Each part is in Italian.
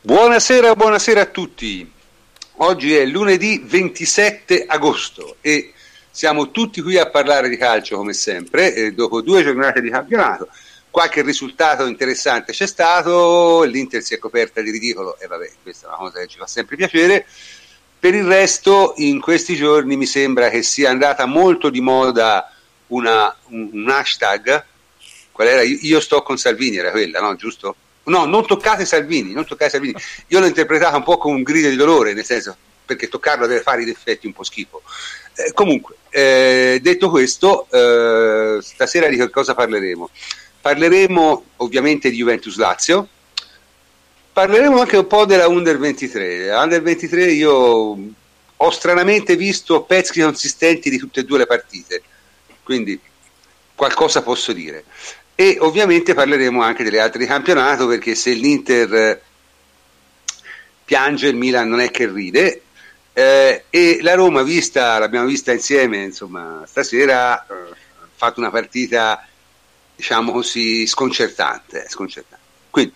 Buonasera, buonasera a tutti. Oggi è lunedì 27 agosto e siamo tutti qui a parlare di calcio come sempre, dopo due giornate di campionato. Qualche risultato interessante c'è stato, l'Inter si è coperta di ridicolo e vabbè, questa è una cosa che ci fa sempre piacere. Per il resto, in questi giorni mi sembra che sia andata molto di moda una, un, un hashtag. Qual era? Io sto con Salvini, era quella, no? Giusto? No, non toccate Salvini, non toccate Salvini. Io l'ho interpretata un po' come un grido di dolore, nel senso perché toccarlo deve fare in effetti un po' schifo. Eh, comunque, eh, detto questo, eh, stasera di che cosa parleremo? Parleremo ovviamente di Juventus Lazio, parleremo anche un po' della Under 23. La Under 23 io ho stranamente visto pezzi consistenti di tutte e due le partite, quindi qualcosa posso dire e ovviamente parleremo anche delle altre di campionato perché se l'Inter piange il Milan non è che ride. Eh, e la Roma vista, l'abbiamo vista insieme insomma stasera eh, ha fatto una partita diciamo così sconcertante, sconcertante. Quindi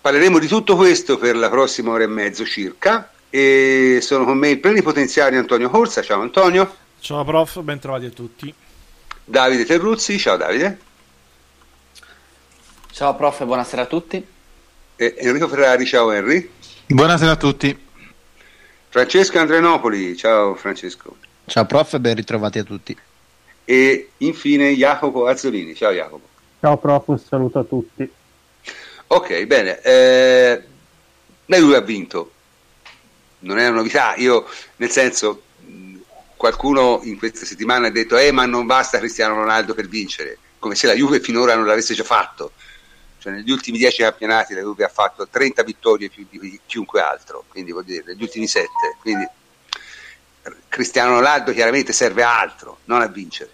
parleremo di tutto questo per la prossima ora e mezzo circa. E sono con me il plenipotenziario Antonio Corsa. Ciao Antonio. Ciao prof, ben trovati a tutti. Davide Terruzzi, ciao Davide Ciao prof, buonasera a tutti. E Enrico Ferrari, ciao Henry. Buonasera a tutti. Francesco Andrenopoli, ciao Francesco. Ciao prof, ben ritrovati a tutti. E infine Jacopo Azzolini, ciao Jacopo. Ciao prof, un saluto a tutti. Ok, bene. Eh, la Juve ha vinto. Non è una novità, io nel senso qualcuno in questa settimana ha detto eh ma non basta Cristiano Ronaldo per vincere, come se la Juve finora non l'avesse già fatto cioè negli ultimi dieci campionati la Juve ha fatto 30 vittorie più di chiunque altro, quindi vuol dire negli ultimi sette, quindi Cristiano Ronaldo chiaramente serve a altro, non a vincere.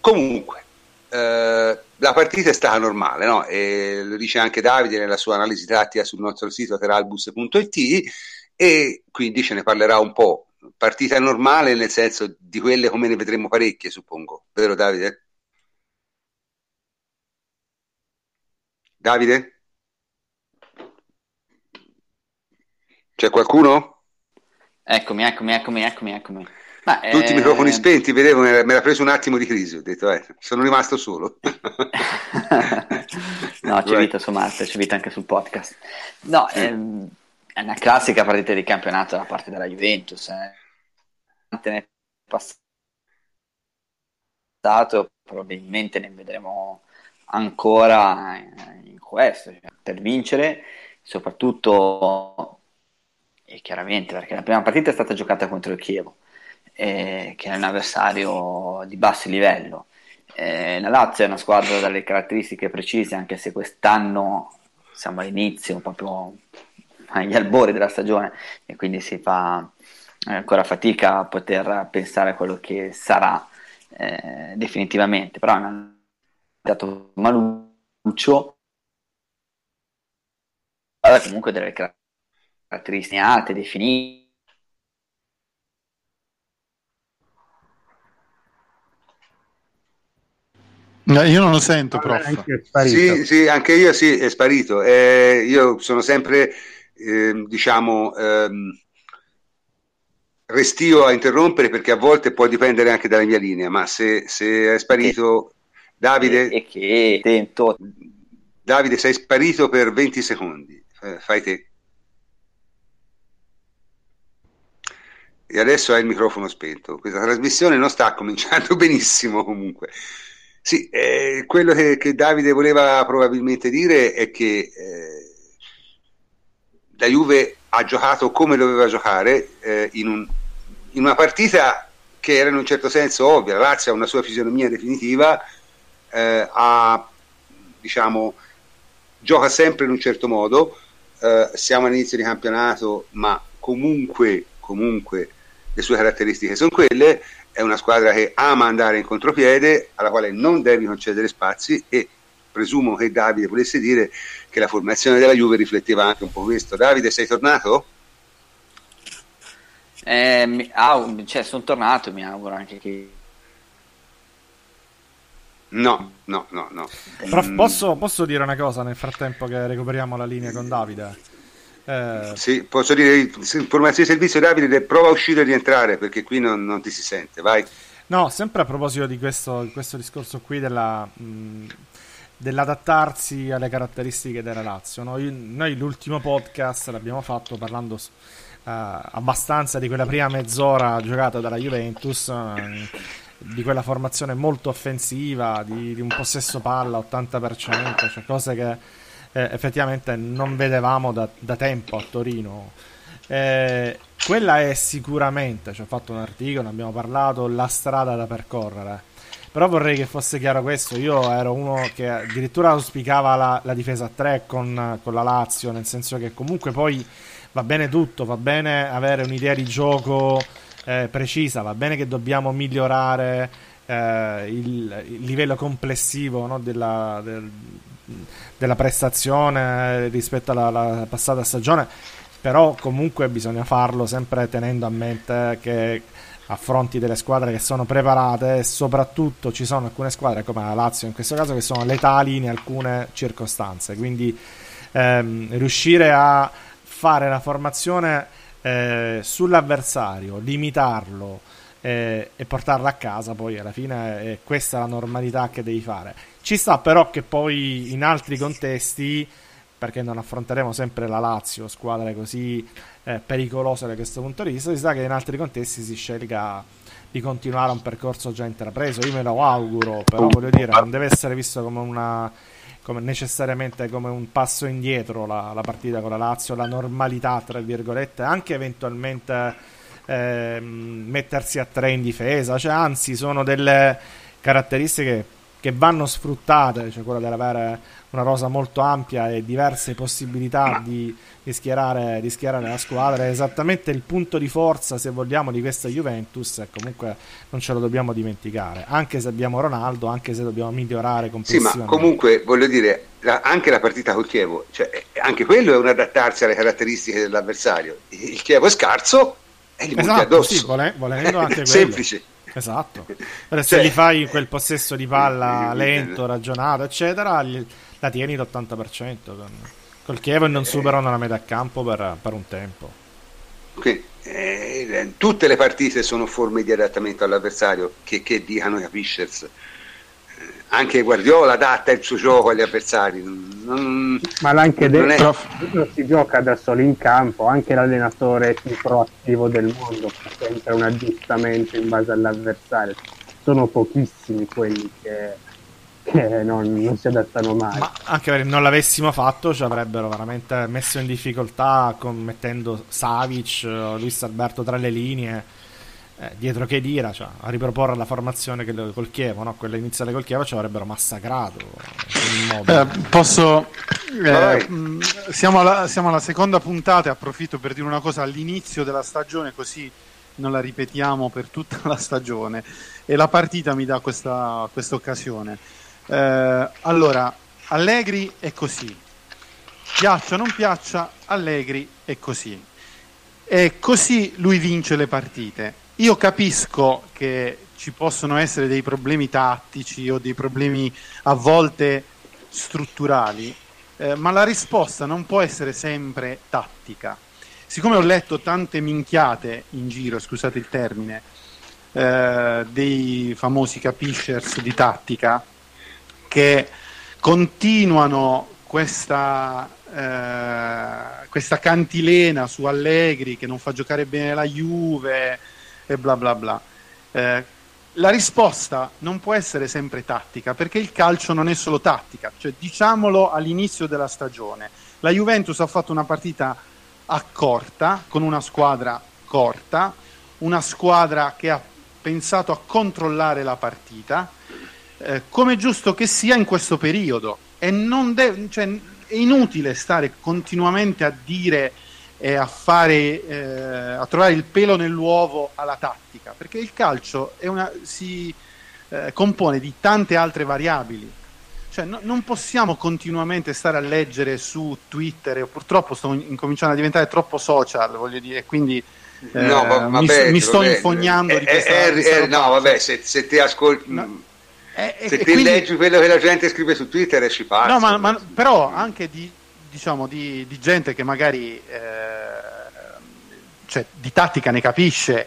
Comunque, eh, la partita è stata normale, no? e lo dice anche Davide nella sua analisi tattica sul nostro sito teralbus.it e quindi ce ne parlerà un po'. Partita normale nel senso di quelle come ne vedremo parecchie, suppongo, vero Davide? Davide? C'è qualcuno? Eccomi, eccomi, eccomi, eccomi, eccomi. Ma, Tutti eh... i microfoni spenti, vedevo, me l'ha preso un attimo di crisi, ho detto, eh, sono rimasto solo. no, c'è vita su Marte, c'è vita anche sul podcast. No, ehm, è una classica partita di campionato da parte della Juventus. Eh. Nel passato probabilmente ne vedremo ancora in questo, cioè, per vincere, soprattutto e chiaramente perché la prima partita è stata giocata contro il Chievo, eh, che è un avversario di basso livello. Eh, la Lazio è una squadra dalle caratteristiche precise, anche se quest'anno siamo all'inizio, proprio agli albori della stagione, e quindi si fa ancora fatica a poter pensare a quello che sarà eh, definitivamente. Però è una dato Maluccio aveva comunque delle caratteristiche alte, definite io non lo sento, prof. Sì, sì, anche io sì, è sparito. Eh, io sono sempre, eh, diciamo, ehm, restio a interrompere perché a volte può dipendere anche dalla mia linea, ma se, se è sparito Davide, e che tento. Davide, sei sparito per 20 secondi. Fai te. E adesso hai il microfono spento. Questa trasmissione non sta cominciando benissimo comunque. Sì, eh, quello che, che, Davide voleva probabilmente dire è che eh, la Juve ha giocato come doveva giocare eh, in, un, in, una partita che era in un certo senso ovvia. La Lazio ha una sua fisionomia definitiva, eh, ha, diciamo, gioca sempre in un certo modo, eh, siamo all'inizio di campionato, ma comunque, comunque le sue caratteristiche sono quelle, è una squadra che ama andare in contropiede, alla quale non devi concedere spazi e presumo che Davide volesse dire che la formazione della Juve rifletteva anche un po' questo. Davide, sei tornato? Eh, ah, cioè, sono tornato, mi auguro anche che No, no, no, no. Prof, posso, posso, dire una cosa nel frattempo che recuperiamo la linea con Davide? Eh... Sì, posso dire, informazioni di servizio Davide, prova a uscire e rientrare perché qui non, non, ti si sente, vai. No, sempre a proposito di questo, questo discorso qui della, mh, dell'adattarsi alle caratteristiche della Lazio. No? Io, noi l'ultimo podcast l'abbiamo fatto parlando uh, abbastanza di quella prima mezz'ora giocata dalla Juventus, uh, di quella formazione molto offensiva, di, di, un possesso palla 80%, cioè cose che eh, effettivamente non vedevamo da, da tempo a Torino. Eh, quella è sicuramente, ci ho fatto un articolo, ne abbiamo parlato, la strada da percorrere però vorrei che fosse chiaro questo. Io ero uno che addirittura auspicava la, la difesa a 3 con, con la Lazio, nel senso che comunque poi va bene tutto, va bene avere un'idea di gioco eh, precisa, va bene che dobbiamo migliorare eh, il, il, livello complessivo no, della, del, della, prestazione rispetto alla, alla, passata stagione, però comunque bisogna farlo sempre tenendo a mente che affronti delle squadre che sono preparate e soprattutto ci sono alcune squadre come la Lazio in questo caso che sono letali in alcune circostanze. Quindi ehm, riuscire a fare la formazione eh, sull'avversario limitarlo eh, e portarla a casa poi alla fine è questa la normalità che devi fare ci sta però che poi in altri contesti perché non affronteremo sempre la Lazio, squadre così eh, pericolose da questo punto di vista, si sa che in altri contesti si scelga di continuare un percorso già intrapreso. Io me lo auguro, però voglio dire, non deve essere visto come una come necessariamente come un passo indietro la, la, partita con la Lazio, la normalità, tra virgolette, anche eventualmente eh, mettersi a tre in difesa, cioè anzi sono delle caratteristiche che vanno sfruttate, cioè quella dell'avere una rosa molto ampia e diverse possibilità di, di, schierare, di, schierare, la squadra. È esattamente il punto di forza, se vogliamo, di questa Juventus e comunque non ce lo dobbiamo dimenticare. Anche se abbiamo Ronaldo, anche se dobbiamo migliorare complessivamente. Sì, ma comunque voglio dire, la, anche la partita col Chievo, cioè, anche quello è un adattarsi alle caratteristiche dell'avversario. Il Chievo è scarso e li esatto, addosso. Sì, volendo anche quello. Semplice. Esatto. Cioè, se gli fai quel possesso di palla lento, ragionato, eccetera, gli, la tieni l'80% con, col Chievo non superano la metà campo per, per un tempo. Okay. Eh, tutte le partite sono forme di adattamento all'avversario, che, che dicano i Fishers. Eh, anche Guardiola adatta il suo gioco agli avversari. Non, Ma anche detto, è... non si gioca da solo in campo, anche l'allenatore più proattivo del mondo fa sempre un aggiustamento in base all'avversario. Sono pochissimi quelli che che non, non, si adattano mai. Ma anche perché non l'avessimo fatto ci avrebbero veramente messo in difficoltà con, mettendo Savic, Luis Alberto tra le linee. Eh, dietro che dira cioè, a riproporre la formazione che, col Chievo, no? quella iniziale col Chievo ci avrebbero massacrato. Eh, posso. Eh, mm, siamo, alla, siamo, alla, seconda puntata. Approfitto per dire una cosa all'inizio della stagione, così non la ripetiamo per tutta la stagione. E la partita mi dà questa occasione. Eh, allora, Allegri è così. Piaccia o non piaccia, Allegri è così. E così lui vince le partite. Io capisco che ci possono essere dei problemi tattici o dei problemi a volte strutturali, eh, ma la risposta non può essere sempre tattica. Siccome ho letto tante minchiate in giro, scusate il termine, eh, dei famosi capishers di tattica, che continuano questa, eh, questa cantilena su Allegri che non fa giocare bene la Juve e bla bla bla. Eh, la risposta non può essere sempre tattica, perché il calcio non è solo tattica, cioè diciamolo all'inizio della stagione. La Juventus ha fatto una partita accorta, con una squadra corta, una squadra che ha pensato a controllare la partita, eh, come giusto che sia in questo periodo. E non deve, cioè, è inutile stare continuamente a dire e a, fare, eh, a trovare il pelo nell'uovo alla tattica, perché il calcio una, si eh, compone di tante altre variabili. Cioè, no, non possiamo continuamente stare a leggere su Twitter, purtroppo sto incominciando a diventare troppo social, voglio dire, quindi eh, no, vabbè, mi, mi, sto vabbè, infognando di questa, eh, eh, No, vabbè, se, se ti ascolti... No eh, Se ti quindi... leggi quello che la gente scrive su Twitter e ci passa. No, ma, ma, però anche di, diciamo, di, di gente che magari eh, cioè, di tattica ne capisce,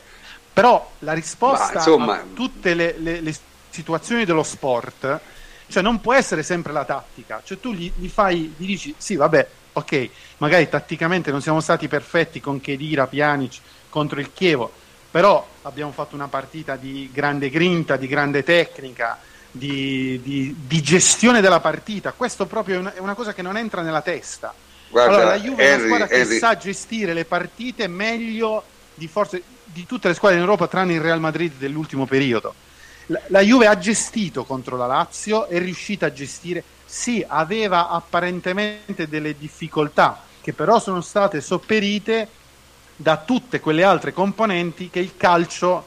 però la risposta insomma... a tutte le, le, le, situazioni dello sport cioè non può essere sempre la tattica, cioè tu gli, gli fai, gli dici sì vabbè ok, magari tatticamente non siamo stati perfetti con Kedira, Pjanic contro il Chievo, però abbiamo fatto una partita di grande grinta, di grande tecnica, di, di, di gestione della partita. Questo proprio è una, è una, cosa che non entra nella testa. Guarda, allora, la Juve Henry, è una squadra Henry. che sa gestire le partite meglio di, forse, di tutte le squadre in Europa, tranne il Real Madrid dell'ultimo periodo. La, la Juve ha gestito contro la Lazio, è riuscita a gestire, sì, aveva apparentemente delle difficoltà che però sono state sopperite da tutte quelle altre componenti che il calcio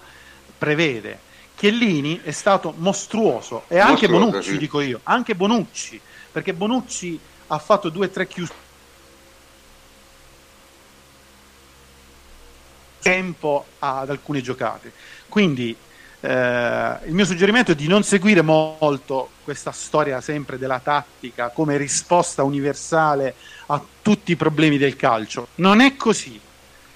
prevede. Chiellini è stato mostruoso e anche mostruoso, Bonucci, sì. dico io, anche Bonucci, perché Bonucci ha fatto due o tre chiusure tempo ad alcune giocate. Quindi eh, il mio suggerimento è di non seguire molto questa storia sempre della tattica come risposta universale a tutti i problemi del calcio. Non è così,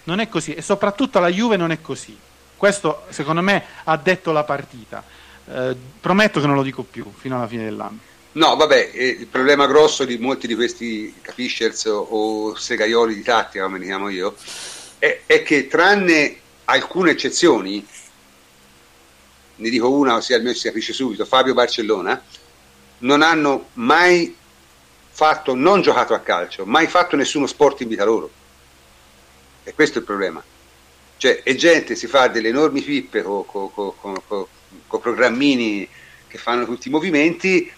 non è così e soprattutto la Juve non è così. Questo secondo me ha detto la partita. Eh, prometto che non lo dico più fino alla fine dell'anno. No, vabbè, eh, il problema grosso di molti di questi capiscers o segaioli di tattica, come li chiamo io, è, è che tranne alcune eccezioni, ne dico una, ossia almeno si capisce subito, Fabio Barcellona, non hanno mai fatto, non giocato a calcio, mai fatto nessuno sport in vita loro. E questo è il problema. Cioè, e gente si fa delle enormi pippe con co, co, co, co, programmini che fanno tutti i movimenti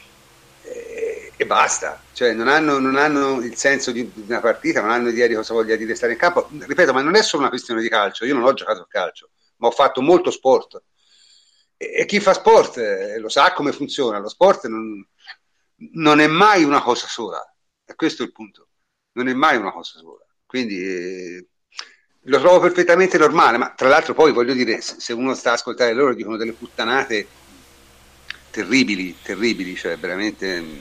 eh, e basta. Cioè, non hanno, non hanno, il senso di, una partita, non hanno idea di cosa voglia dire stare in campo. Ripeto, ma non è solo una questione di calcio. Io non ho giocato a calcio, ma ho fatto molto sport. E, e chi fa sport eh, lo sa come funziona. Lo sport non, non è mai una cosa sola. E questo è il punto. Non è mai una cosa sola. Quindi... Eh, lo trovo perfettamente normale, ma tra l'altro poi voglio dire, se uno sta a ascoltare loro dicono delle puttanate terribili, terribili, cioè veramente mm,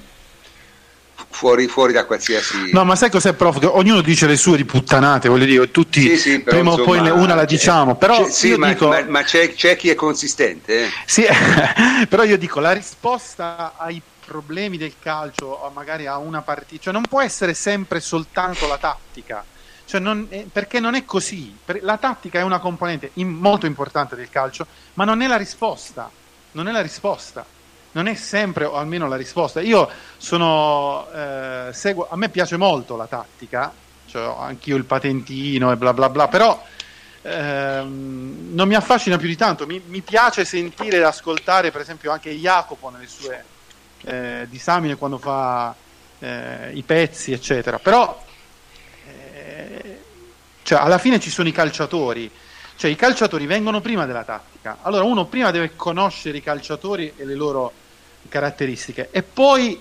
fuori, fuori da qualsiasi... No, ma sai cos'è, prof? Che ognuno dice le sue di puttanate, voglio dire, tutti sì, sì, però, prima o poi una la diciamo, però... Sì, ma, dico... ma, ma c'è, c'è, chi è consistente. Eh? Sì, però io dico, la risposta ai problemi del calcio, magari a una partita, cioè non può essere sempre soltanto la tattica cioè non è, perché non è così. La tattica è una componente in, molto importante del calcio, ma non è la risposta. Non è la risposta. Non è sempre, o almeno la risposta. Io sono. Eh, seguo, a me piace molto la tattica, cioè anch'io il patentino e bla bla bla, però. Ehm, non mi affascina più di tanto. Mi, mi, piace sentire e ascoltare, per esempio, anche Jacopo nelle sue eh, disamine quando fa eh, i pezzi, eccetera. Però cioè, alla fine ci sono i calciatori, cioè i calciatori vengono prima della tattica. Allora uno prima deve conoscere i calciatori e le loro caratteristiche e poi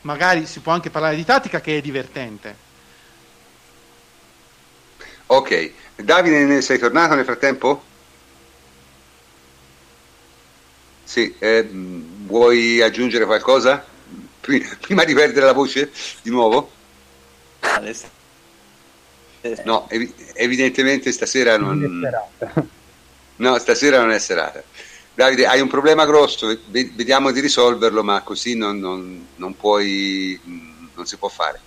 magari si può anche parlare di tattica che è divertente. Ok, Davide, sei tornato nel frattempo? Sì, eh, vuoi aggiungere qualcosa? Prima di perdere la voce di nuovo? Adesso No, ev- evidentemente stasera non... No, stasera non è serata. Davide, hai un problema grosso, vediamo di risolverlo, ma così non, non, non, puoi, non si può fare.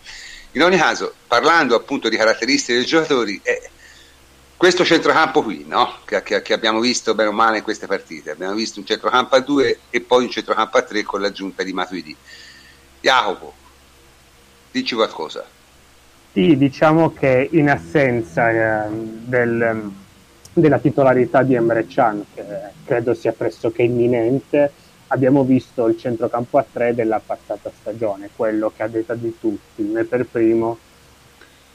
In ogni caso, parlando appunto di caratteristiche dei giocatori, eh, questo centrocampo qui, no? che, che, che, abbiamo visto bene o male in queste partite, abbiamo visto un centrocampo a 2 e poi un centrocampo a 3 con l'aggiunta di Matuidi. Jacopo, dici qualcosa. Sì, diciamo che in assenza eh, del, della titolarità di Emre Can, che credo sia pressoché imminente, abbiamo visto il centrocampo a tre della passata stagione, quello che a detta di tutti, me per primo,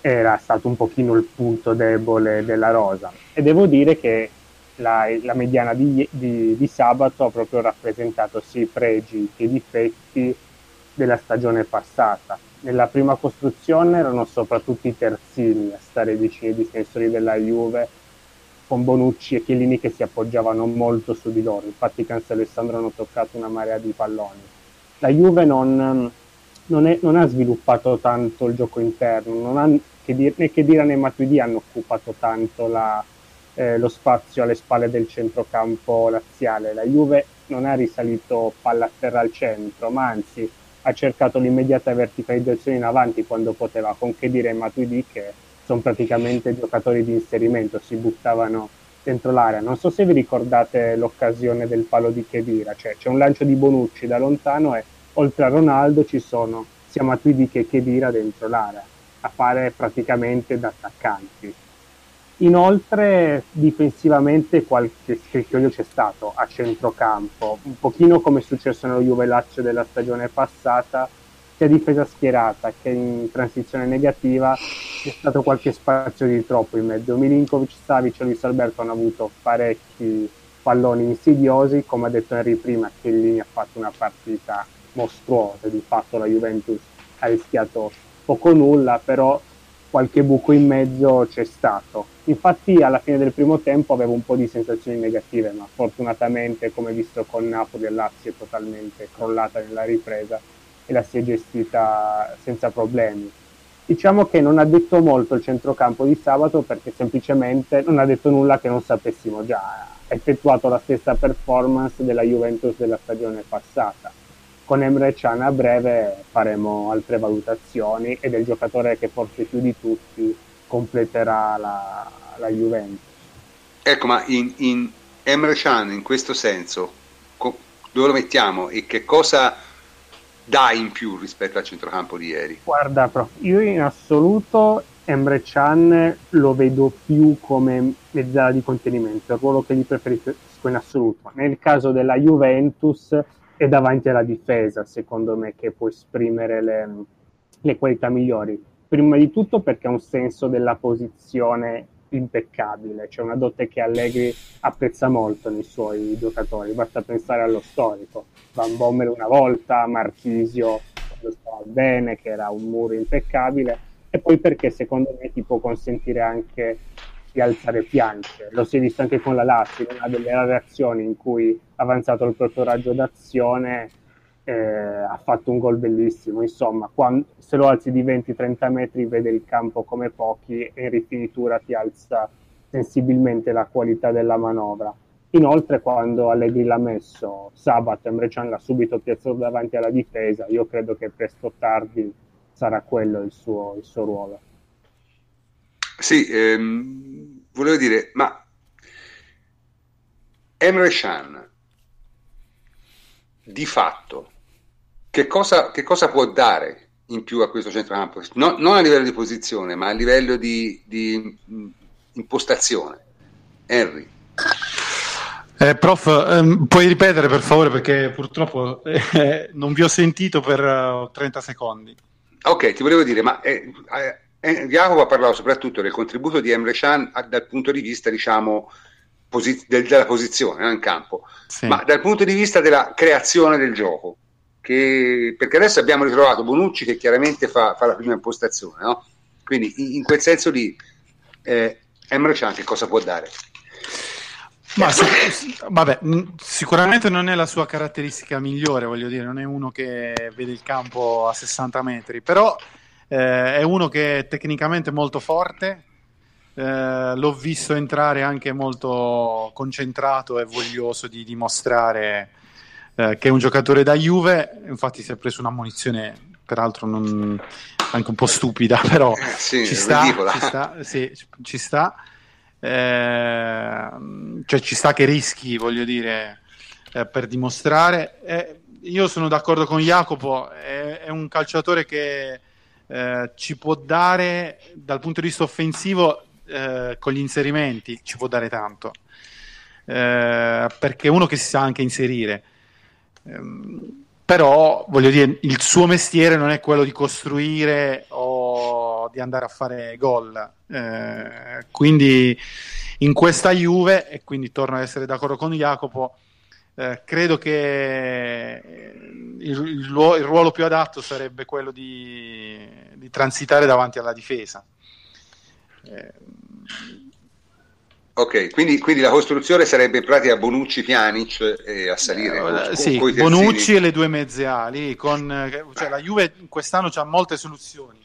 era stato un pochino il punto debole della rosa. E devo dire che la, la mediana di, di, di, sabato ha proprio rappresentato sia i pregi che i difetti della stagione passata nella prima costruzione erano soprattutto i terzini a stare vicino ai difensori della Juve con Bonucci e Chiellini che si appoggiavano molto su di loro infatti Cancello e Sandro hanno toccato una marea di palloni la Juve non, non, è, non, ha sviluppato tanto il gioco interno, non ha, che dir, né che dire né Matuidi hanno occupato tanto la, eh, lo spazio alle spalle del centrocampo laziale. La Juve non ha risalito palla a terra al centro, ma anzi ha cercato l'immediata verticalizzazione in avanti quando poteva, con che dire Matuidi che sono praticamente giocatori di inserimento, si buttavano dentro l'area. Non so se vi ricordate l'occasione del palo di Chedira, cioè c'è un lancio di Bonucci da lontano e oltre a Ronaldo ci sono sia Matuidi che Chedira dentro l'area a fare praticamente da attaccanti. Inoltre difensivamente qualche scricchiolio c'è stato a centrocampo, un pochino come è successo nello Juve Lazio della stagione passata, sia difesa schierata che in transizione negativa c'è stato qualche spazio di troppo in mezzo. Milinkovic, Savic e Luis Alberto hanno avuto parecchi palloni insidiosi, come ha detto Henry prima, che lì ha fatto una partita mostruosa, di fatto la Juventus ha rischiato poco nulla, però qualche buco in mezzo c'è stato. Infatti alla fine del primo tempo avevo un po' di sensazioni negative, ma fortunatamente, come visto con Napoli e Lazio, è totalmente crollata nella ripresa e la si è gestita senza problemi. Diciamo che non ha detto molto il centrocampo di sabato perché semplicemente non ha detto nulla che non sapessimo già. Ha effettuato la stessa performance della Juventus della stagione passata con Emre Can a breve faremo altre valutazioni ed è il giocatore che forse più di tutti completerà la, la Juventus. Ecco, ma in, in Emre Can in questo senso co- dove lo mettiamo e che cosa dà in più rispetto al centrocampo di ieri? Guarda, prof, io in assoluto Emre Can lo vedo più come mezzala di contenimento, il ruolo che gli preferisco in assoluto. Nel caso della Juventus è davanti alla difesa, secondo me, che può esprimere le, le qualità migliori. Prima di tutto perché ha un senso della posizione impeccabile, c'è una dote che Allegri apprezza molto nei suoi giocatori, basta pensare allo storico, Van Bommel una volta, Marchisio quando stava bene, che era un muro impeccabile, e poi perché secondo me ti può consentire anche di alzare piante. Lo si è visto anche con la Lazio, una delle rare azioni in cui ha avanzato il proprio raggio d'azione, eh, ha fatto un gol bellissimo. Insomma, quando, se lo alzi di 20-30 metri vede il campo come pochi e in rifinitura ti alza sensibilmente la qualità della manovra. Inoltre, quando Allegri l'ha messo sabato, Emre l'ha subito piazzato davanti alla difesa. Io credo che presto o tardi sarà quello il suo, il suo ruolo. Sì, ehm, volevo dire, ma Emre Shan di fatto che cosa, che cosa, può dare in più a questo centrocampo? No, non a livello di posizione, ma a livello di, di impostazione. Henry. Eh, prof, ehm, puoi ripetere per favore perché purtroppo eh, non vi ho sentito per uh, eh, 30 secondi. Ok, ti volevo dire, ma eh, Jacopo ha parlato soprattutto del contributo di Emre Can dal punto di vista, diciamo, posi- del, della posizione in campo, sì. ma dal punto di vista della creazione del gioco. Che, perché adesso abbiamo ritrovato Bonucci che chiaramente fa, fa la prima impostazione, no? quindi in, in, quel senso lì eh, Emre Can che cosa può dare? Ma sic- vabbè, sicuramente non è la sua caratteristica migliore, voglio dire, non è uno che vede il campo a 60 metri, però eh, è uno che è tecnicamente molto forte, eh, l'ho visto entrare anche molto concentrato e voglioso di dimostrare eh, che è un giocatore da Juve, infatti si è preso una munizione peraltro non, anche un po' stupida, però eh, sì, ci, sta, ci, sta, sì, ci sta. Eh, cioè ci sta che rischi, voglio dire, eh, per dimostrare. Io sono d'accordo con Jacopo, è, è un calciatore che eh, ci può dare dal punto di vista offensivo eh, con gli inserimenti ci può dare tanto. Eh, perché uno che si sa anche inserire. Ehm, però voglio dire il suo mestiere non è quello di costruire o di andare a fare gol. Eh, quindi in questa Juve e quindi torno ad essere d'accordo con Jacopo eh, credo che il, il, il, ruolo più adatto sarebbe quello di, di transitare davanti alla difesa. Eh, Ok, quindi, quindi, la costruzione sarebbe in pratica Bonucci, Pjanic e a salire. Eh, con, sì, con Bonucci e le due mezze ali. Con, cioè, la Juve quest'anno ha molte soluzioni.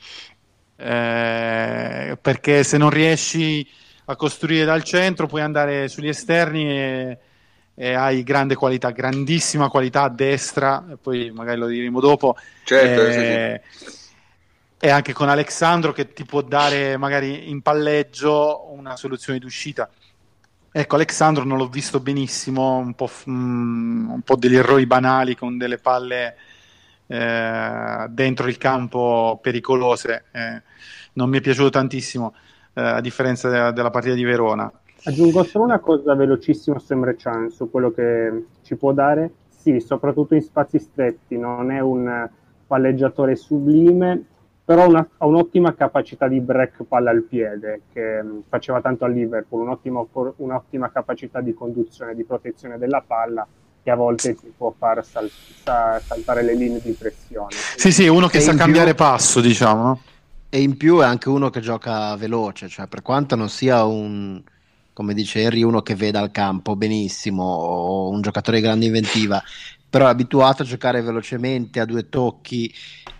Eh, perché se non riesci a costruire dal centro puoi andare sugli esterni e, e hai grande qualità, grandissima qualità a destra, poi magari lo diremo dopo. Certo, eh, sì, sì. E anche con Alessandro che ti può dare magari in palleggio una soluzione d'uscita. Ecco, Alessandro non l'ho visto benissimo, un po', mm, un po degli errori banali con delle palle eh, dentro il campo pericolose. Eh, non mi è piaciuto tantissimo, eh, a differenza de- della partita di Verona. Aggiungo solo una cosa velocissima su Emre Can, su quello che ci può dare. Sì, soprattutto in spazi stretti, non è un palleggiatore sublime, però una, ha un'ottima capacità di break palla al piede, che mh, faceva tanto a Liverpool, un'ottima, un'ottima capacità di conduzione, di protezione della palla, che a volte ti può far sal- saltare le linee di pressione. Sì, sì, uno che e sa cambiare più, passo, diciamo. E in più è anche uno che gioca veloce, cioè per quanto non sia un, come dice Henry, uno che veda il campo benissimo o un giocatore di grande inventiva, però è abituato a giocare velocemente a due tocchi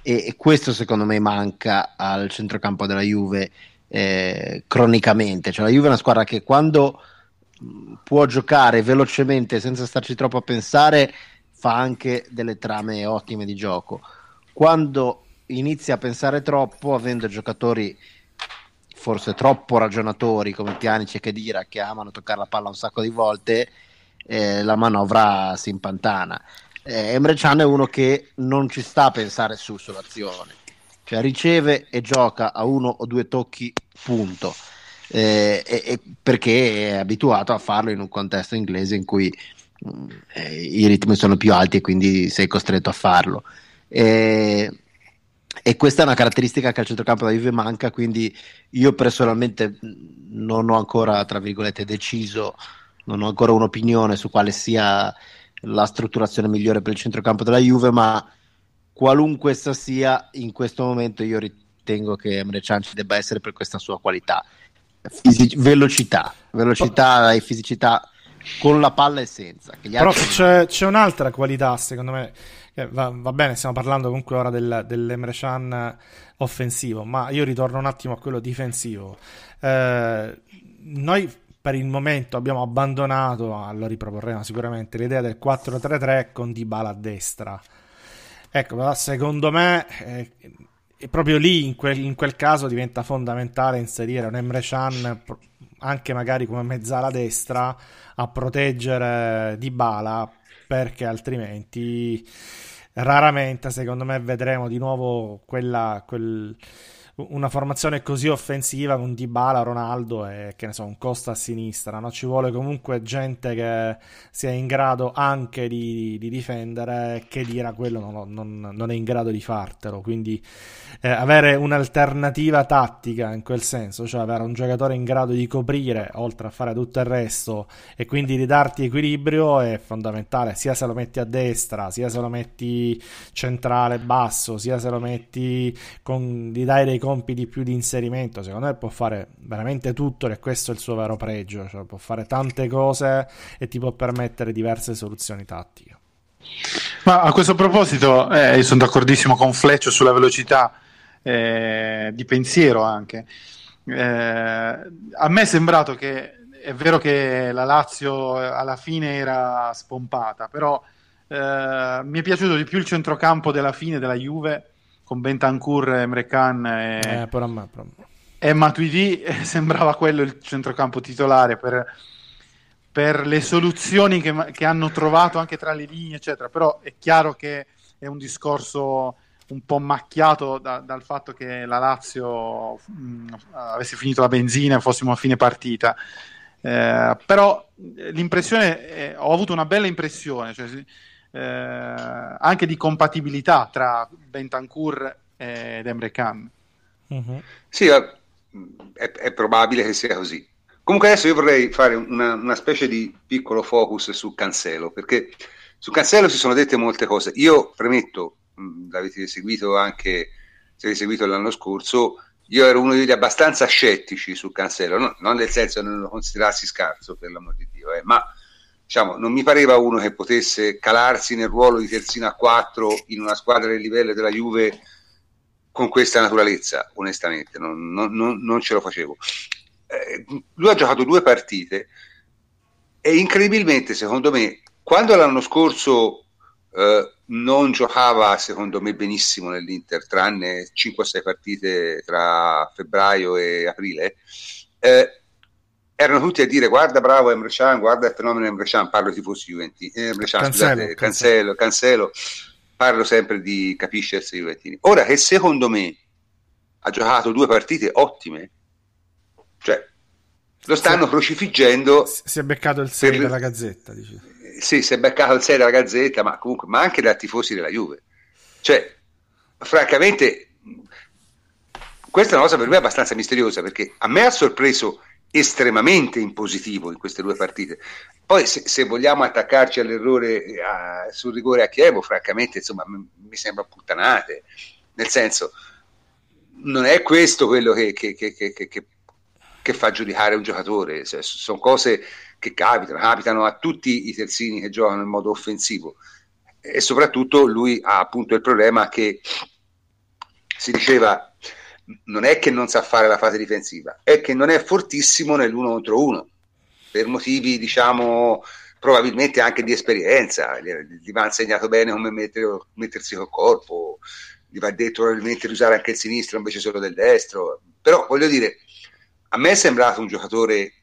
e, e questo secondo me manca al centrocampo della Juve eh, cronicamente. Cioè, la Juve è una squadra che quando può giocare velocemente senza starci troppo a pensare fa anche delle trame ottime di gioco. Quando inizia a pensare troppo, avendo giocatori forse troppo ragionatori come Pianici e Kedira che amano toccare la palla un sacco di volte, eh, la manovra si impantana eh, Emre Can è uno che non ci sta a pensare su sull'azione, cioè riceve e gioca a uno o due tocchi, punto. Eh, e, perché è abituato a farlo in un contesto inglese in cui eh, i ritmi sono più alti e quindi sei costretto a farlo. E, e questa è una caratteristica che al centrocampo da Juve manca, quindi io personalmente non ho ancora, tra virgolette, deciso, non ho ancora un'opinione su quale sia la strutturazione migliore per il centrocampo della Juve, ma qualunque essa sia, in questo momento io ritengo che Emre Can ci debba essere per questa sua qualità. Fisi- velocità, velocità e fisicità con la palla e senza. Però c'è, c'è, un'altra qualità, secondo me, va, va, bene, stiamo parlando comunque ora del, dell'Emre Can offensivo, ma io ritorno un attimo a quello difensivo. Eh, noi per il momento abbiamo abbandonato, lo riproporremo sicuramente, l'idea del 4-3-3 con Dybala a destra. Ecco, secondo me eh, proprio lì, in quel, in quel, caso, diventa fondamentale inserire un Emre Can, anche magari come mezzala destra, a proteggere Dybala, perché altrimenti raramente, secondo me, vedremo di nuovo quella... Quel, una formazione così offensiva con Dybala, Ronaldo e che ne so, un Costa a sinistra, no? ci vuole comunque gente che sia in grado anche di, di difendere, che dire quello non, non, non, è in grado di fartelo, quindi eh, avere un'alternativa tattica in quel senso, cioè avere un giocatore in grado di coprire oltre a fare tutto il resto e quindi ridarti equilibrio è fondamentale, sia se lo metti a destra, sia se lo metti centrale basso, sia se lo metti con, gli dai dei compiti più di inserimento, secondo me può fare veramente tutto e questo è il suo vero pregio, cioè può fare tante cose e ti può permettere diverse soluzioni tattiche. Ma a questo proposito, eh, sono d'accordissimo con Fleccio sulla velocità eh, di pensiero anche. Eh, a me è sembrato che è vero che la Lazio alla fine era spompata, però eh, mi è piaciuto di più il centrocampo della fine della Juve con Bentancur, Emre Can e, eh, però, però... e Matuidi eh, sembrava quello il centrocampo titolare per, per le soluzioni che, che, hanno trovato anche tra le linee eccetera. Però è chiaro che è un discorso un po' macchiato da, dal fatto che la Lazio mh, avesse finito la benzina e fossimo a fine partita. Eh, però l'impressione è, ho avuto una bella impressione cioè, anche di compatibilità tra Bentancur ed Emre Khan. Uh-huh. Sì, è, è, probabile che sia così. Comunque adesso io vorrei fare una, una, specie di piccolo focus su Cancelo, perché su Cancelo si sono dette molte cose. Io premetto, mh, l'avete seguito anche, se avete seguito l'anno scorso, io ero uno di quelli abbastanza scettici su Cancelo, no, non nel senso che non lo considerassi scarso, per l'amor di Dio, eh, ma diciamo, non mi pareva uno che potesse calarsi nel ruolo di terzino a 4 in una squadra del livello della Juve con questa naturalezza, onestamente, non, non, non, non ce lo facevo. Eh, lui ha giocato due partite e incredibilmente, secondo me, quando l'anno scorso eh, non giocava secondo me benissimo nell'Inter, tranne 5-6 partite tra febbraio e aprile. Eh, erano tutti a dire guarda bravo Emre Can, guarda il fenomeno Emre Can, parlo di tifosi Juventini, eh, Emre Can, cancelo, scusate, cancelo, cancelo, parlo sempre di capisce essere Juventini. Ora che secondo me ha giocato due partite ottime, cioè lo stanno si crocifiggendo. Si è beccato il 6 per... della Gazzetta, dice sì, si è beccato il 6 della Gazzetta, ma comunque, ma anche da tifosi della Juve. Cioè, francamente, questa è una cosa per me abbastanza misteriosa perché a me ha sorpreso estremamente in positivo in queste due partite. Poi se, se vogliamo attaccarci all'errore a, sul rigore a Chievo, francamente, insomma, mi, mi sembra puttanate. Nel senso, non è questo quello che, che, che, che fa giudicare un giocatore, cioè, sono cose che capitano, capitano a tutti i terzini che giocano in modo offensivo e soprattutto lui ha appunto il problema che si diceva non è che non sa fare la fase difensiva, è che non è fortissimo nell'uno contro uno per motivi diciamo probabilmente anche di esperienza, gli va insegnato bene come mettere, mettersi col corpo, gli va detto probabilmente di usare anche il sinistro invece solo del destro, però voglio dire, a me è sembrato un giocatore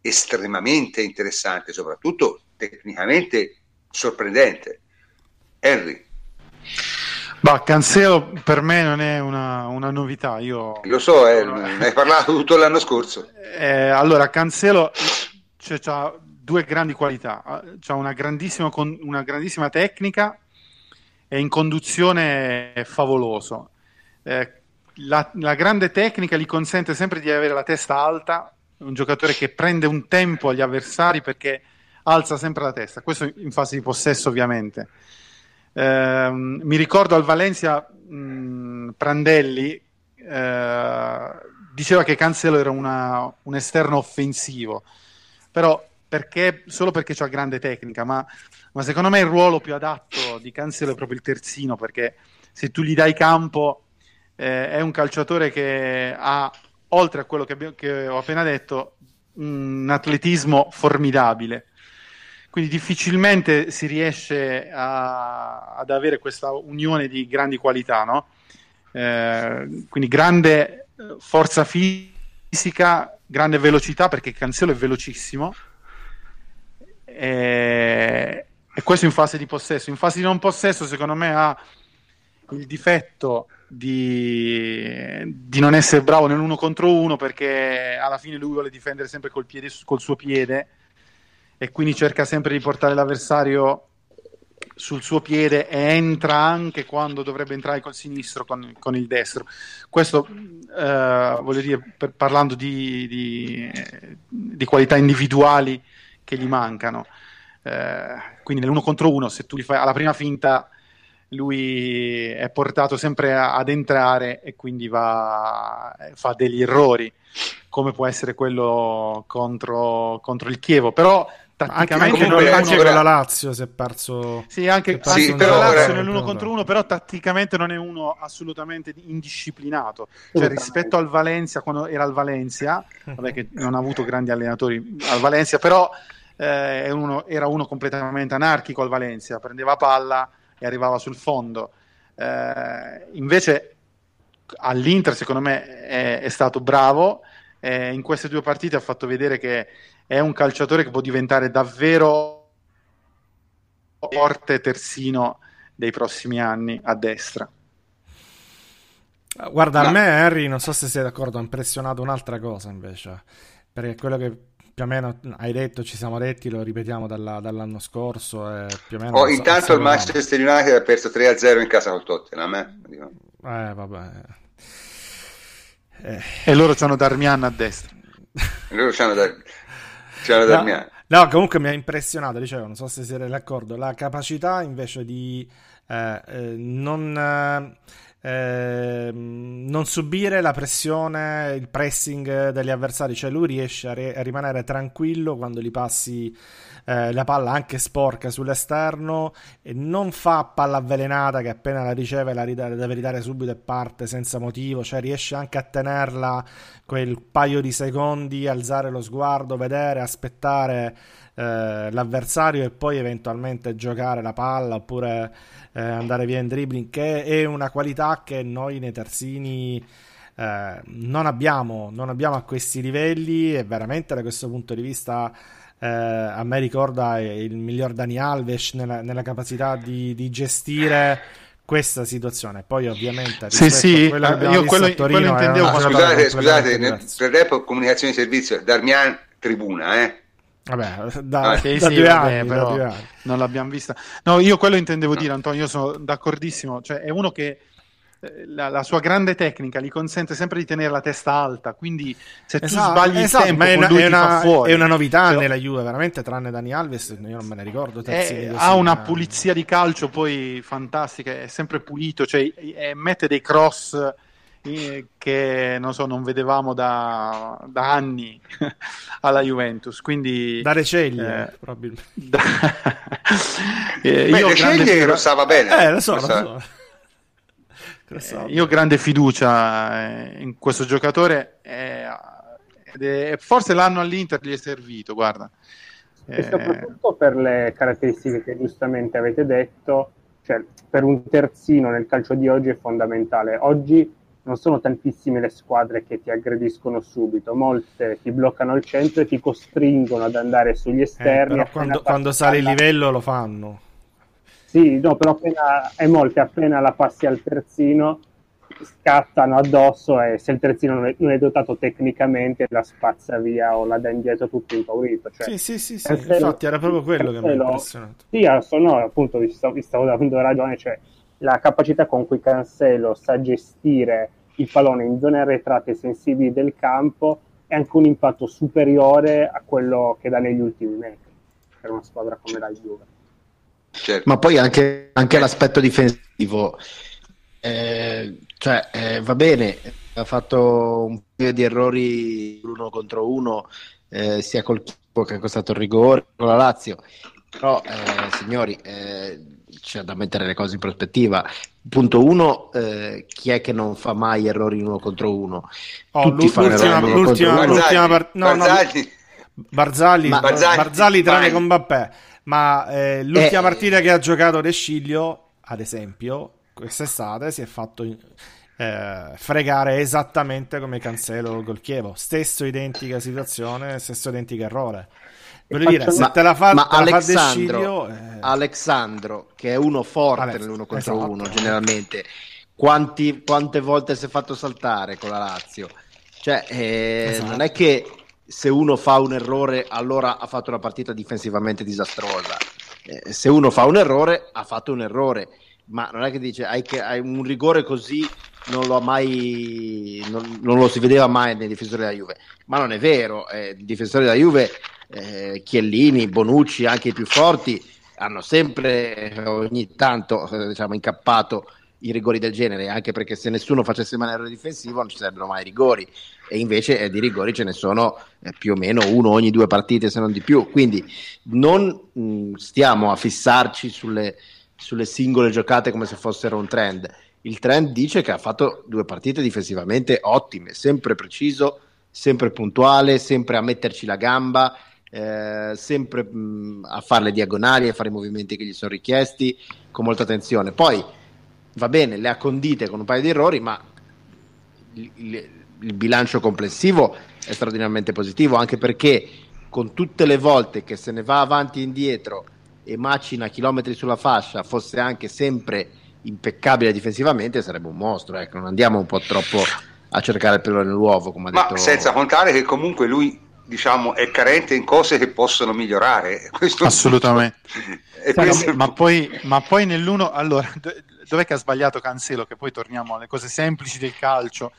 estremamente interessante, soprattutto tecnicamente sorprendente. Henry. Bah, Cancelo per me non è una, una novità. Io... Lo so, eh, ne hai parlato tutto l'anno scorso. Eh, allora, Cancelo cioè, ha due grandi qualità. Ha una grandissima, una grandissima tecnica e in conduzione è favoloso. Eh, la, la, grande tecnica gli consente sempre di avere la testa alta un giocatore che prende un tempo agli avversari perché alza sempre la testa, questo in fase di possesso ovviamente. Eh, mi ricordo al Valencia mh, Prandelli eh, diceva che Cancelo era una, un esterno offensivo, però perché, solo perché ha grande tecnica, ma, ma, secondo me il ruolo più adatto di Cancelo è proprio il terzino, perché se tu gli dai campo eh, è un calciatore che ha oltre a quello che, abbiamo, che ho appena detto, un atletismo formidabile. Quindi difficilmente si riesce a, ad avere questa unione di grandi qualità, no? eh, quindi grande eh, forza fisica, grande velocità, perché Cancelo è velocissimo. E, e questo in fase di possesso. In fase di non possesso, secondo me, ha il difetto di, di, non essere bravo nell'uno contro uno perché alla fine lui vuole difendere sempre col, piede, col suo piede e quindi cerca sempre di portare l'avversario sul suo piede e entra anche quando dovrebbe entrare col sinistro con, con il destro. Questo eh, voglio dire, per, parlando di, di, di, qualità individuali che gli mancano. Eh, quindi nell'uno contro uno, se tu li fai alla prima finta lui è portato sempre a, ad entrare e quindi va, fa degli errori, come può essere quello contro, contro il Chievo. Però tatticamente anche, anche, anche con la Lazio si è perso sì anche, perso sì, però la Lazio nell'uno contro uno però tatticamente non è uno assolutamente indisciplinato. Cioè rispetto al Valencia quando era al Valencia vabbè che non ha avuto grandi allenatori al Valencia però eh, uno, era uno completamente anarchico al Valencia prendeva palla e arrivava sul fondo. Eh, invece all'Inter secondo me è, è stato bravo, eh, in queste due partite ha fatto vedere che è un calciatore che può diventare davvero forte terzino dei prossimi anni a destra. Guarda, a me Harry, non so se sei d'accordo, ha impressionato un'altra cosa invece, perché quello che più o meno hai detto, ci siamo detti, lo ripetiamo dalla, dall'anno scorso. E più o meno oh, intanto il Manchester United ha perso 3-0 in casa col Tottenham. Eh, eh vabbè. Eh. E loro c'hanno Darmian a destra. e loro c'hanno, Dar- c'hanno no, Darmian. No, comunque mi ha impressionato, dicevo, non so se siete d'accordo, la capacità invece di eh, eh non eh, non subire la pressione, il pressing degli avversari, cioè lui riesce a, re- a rimanere tranquillo quando gli passi eh, la palla anche sporca sull'esterno non fa palla avvelenata che appena la riceve la, ridare, deve ridare subito e parte senza motivo, cioè riesce anche a tenerla quel paio di secondi, alzare lo sguardo, vedere, aspettare eh, l'avversario e poi eventualmente giocare la palla oppure eh, andare via in dribbling, che è una qualità che noi nei terzini eh, non, abbiamo, non abbiamo a questi livelli e veramente da questo punto di vista eh, a me ricorda il miglior Dani Alves nella, nella capacità di, di, gestire questa situazione. Poi, ovviamente, sì, sì, io quello, Torino, quello intendevo. Ah, scusate, scusate, per rep comunicazione di servizio, Darmian tribuna, eh. Vabbè, da, ah, sì, da, sì, due vabbè, anni, però da due anni. non l'abbiamo vista. No, io quello intendevo dire, Antonio, io sono d'accordissimo. Cioè, è uno che eh, la, la, sua grande tecnica gli consente sempre di tenere la testa alta. Quindi, se tu esatto, sbagli esatto, il tempo, è una, è, una, è una, novità cioè, nella Juve, veramente. Tranne Dani Alves, io non me ne ricordo. È, ha una pulizia di calcio poi fantastica. È sempre pulito, cioè, mette dei cross che non so, non vedevamo da, da anni alla Juventus. Quindi, da Receglie, eh, probabilmente. Da... eh, Beh, io Receglie grande... lo stava bene. Eh, lo so, lo so. Eh, io ho grande fiducia eh, in questo giocatore eh, è, forse l'anno all'Inter gli è servito, guarda. E soprattutto per le caratteristiche che giustamente avete detto, cioè per un terzino nel calcio di oggi è fondamentale. Oggi non sono tantissime le squadre che ti aggrediscono subito, molte ti bloccano al centro e ti costringono ad andare sugli eh, esterni. Eh, quando, quando sale il livello lo fanno. Sì, no, però appena, e molte appena la passi al terzino scattano addosso e se il terzino non è, non è, dotato tecnicamente la spazza via o la dà indietro tutto impaurito. Cioè, sì, sì, sì, sì. infatti era proprio quello Cancelo, che mi ha impressionato. Sì, no, appunto vi, sto, vi stavo dando ragione, cioè la capacità con cui Cancelo sa gestire il pallone in zone arretrate sensibili del campo è anche un impatto superiore a quello che dà negli ultimi metri per una squadra come la Juve. Certo. Ma poi anche, anche l'aspetto difensivo, eh, cioè eh, va bene, ha fatto un paio di errori uno contro uno, eh, sia col Chievo che ha costato il rigore con la Lazio, però eh, signori, eh, c'è da mettere le cose in prospettiva. Punto uno, eh, chi è che non fa mai errori uno contro uno? Oh, Tutti fanno errori uno contro uno. L'ultima part- no, Barzagli. No, Barzagli, Ma, Barzagli, Barzagli tranne con Mbappé. Ma eh, l'ultima eh, partita che ha giocato De Sciglio, ad esempio, quest'estate si è fatto eh, fregare esattamente come Cancelo col Chievo. Stesso identica situazione, stesso identico errore. Voglio dire, se te la fa, ma te Alexandro, la fa eh... Alexandro, che è uno forte Alex, nell'uno contro esatto. uno, generalmente, quanti, quante volte si è fatto saltare con la Lazio? Cioè, esatto. non è che se uno fa un errore, allora ha fatto una partita difensivamente disastrosa. Eh, se uno fa un errore, ha fatto un errore. Ma non è che dice hai, che, hai un rigore così non lo, mai, non, non lo si vedeva mai nei difensori della Juve. Ma non è vero, eh, i difensori della Juve eh, Chiellini, Bonucci, anche i più forti, hanno sempre ogni tanto eh, diciamo, incappato i rigori del genere, anche perché se nessuno facesse in maniera difensiva non ci sarebbero mai rigori. E invece eh, di rigori ce ne sono eh, più o meno uno ogni due partite se non di più, quindi non mh, mm, stiamo a fissarci sulle, sulle singole giocate come se fossero un trend, il trend dice che ha fatto due partite difensivamente ottime, sempre preciso, sempre puntuale, sempre a metterci la gamba eh, sempre mh, a fare le diagonali, a fare i movimenti che gli sono richiesti con molta attenzione. Poi va bene, le ha condite con un paio di errori, ma il, il, il bilancio complessivo è straordinariamente positivo, anche perché con tutte le volte che se ne va avanti e indietro e macina chilometri sulla fascia, fosse anche sempre impeccabile difensivamente, sarebbe un mostro. Ecco, non andiamo un po' troppo a cercare il pelo nell'uovo, come ha Ma detto. senza contare che comunque lui diciamo, è carente in cose che possono migliorare. Questo Assolutamente. questo... ma, poi, ma, poi, nell'uno, allora, dov'è che ha sbagliato Cancelo? Che poi torniamo alle cose semplici del calcio.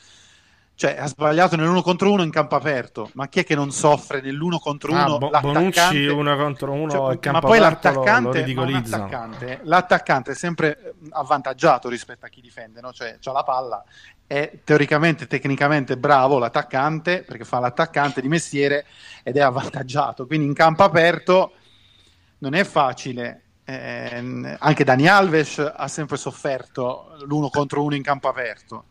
cioè ha sbagliato nell'uno contro uno in campo aperto, ma chi è che non soffre nell'uno contro uno? Ah, Bonucci uno contro uno cioè, campo ma poi l'attaccante, lo, lo l'attaccante, l'attaccante, è sempre eh, avvantaggiato rispetto a chi difende, no? cioè ha la palla, è teoricamente, tecnicamente bravo l'attaccante, perché fa l'attaccante di mestiere ed è avvantaggiato, quindi in campo aperto non è facile. Eh, anche Dani Alves ha sempre sofferto l'uno contro uno in campo aperto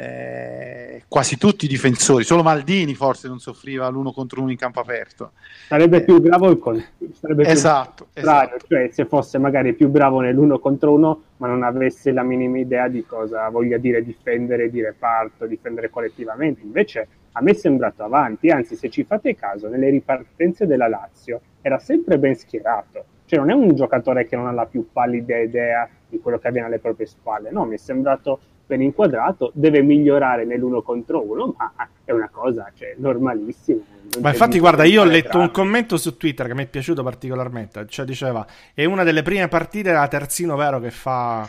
eh, quasi tutti i difensori, solo Maldini forse non soffriva l'uno contro uno in campo aperto. Sarebbe eh, più bravo il con... sarebbe esatto, più esatto. cioè se fosse magari più bravo nell'uno contro uno, ma non avesse la minima idea di cosa voglia dire difendere di reparto, difendere collettivamente. Invece a me è sembrato avanti, anzi se ci fate caso, nelle ripartenze della Lazio era sempre ben schierato. Cioè non è un giocatore che non ha la più pallida idea di quello che avviene alle proprie spalle, no, mi è sembrato ben inquadrato, deve migliorare nell'uno contro uno, ma è una cosa cioè, normalissima. Ma infatti, guarda, io ho letto un commento su Twitter che mi è piaciuto particolarmente. Cioè, diceva: È una delle prime partite da terzino vero che fa,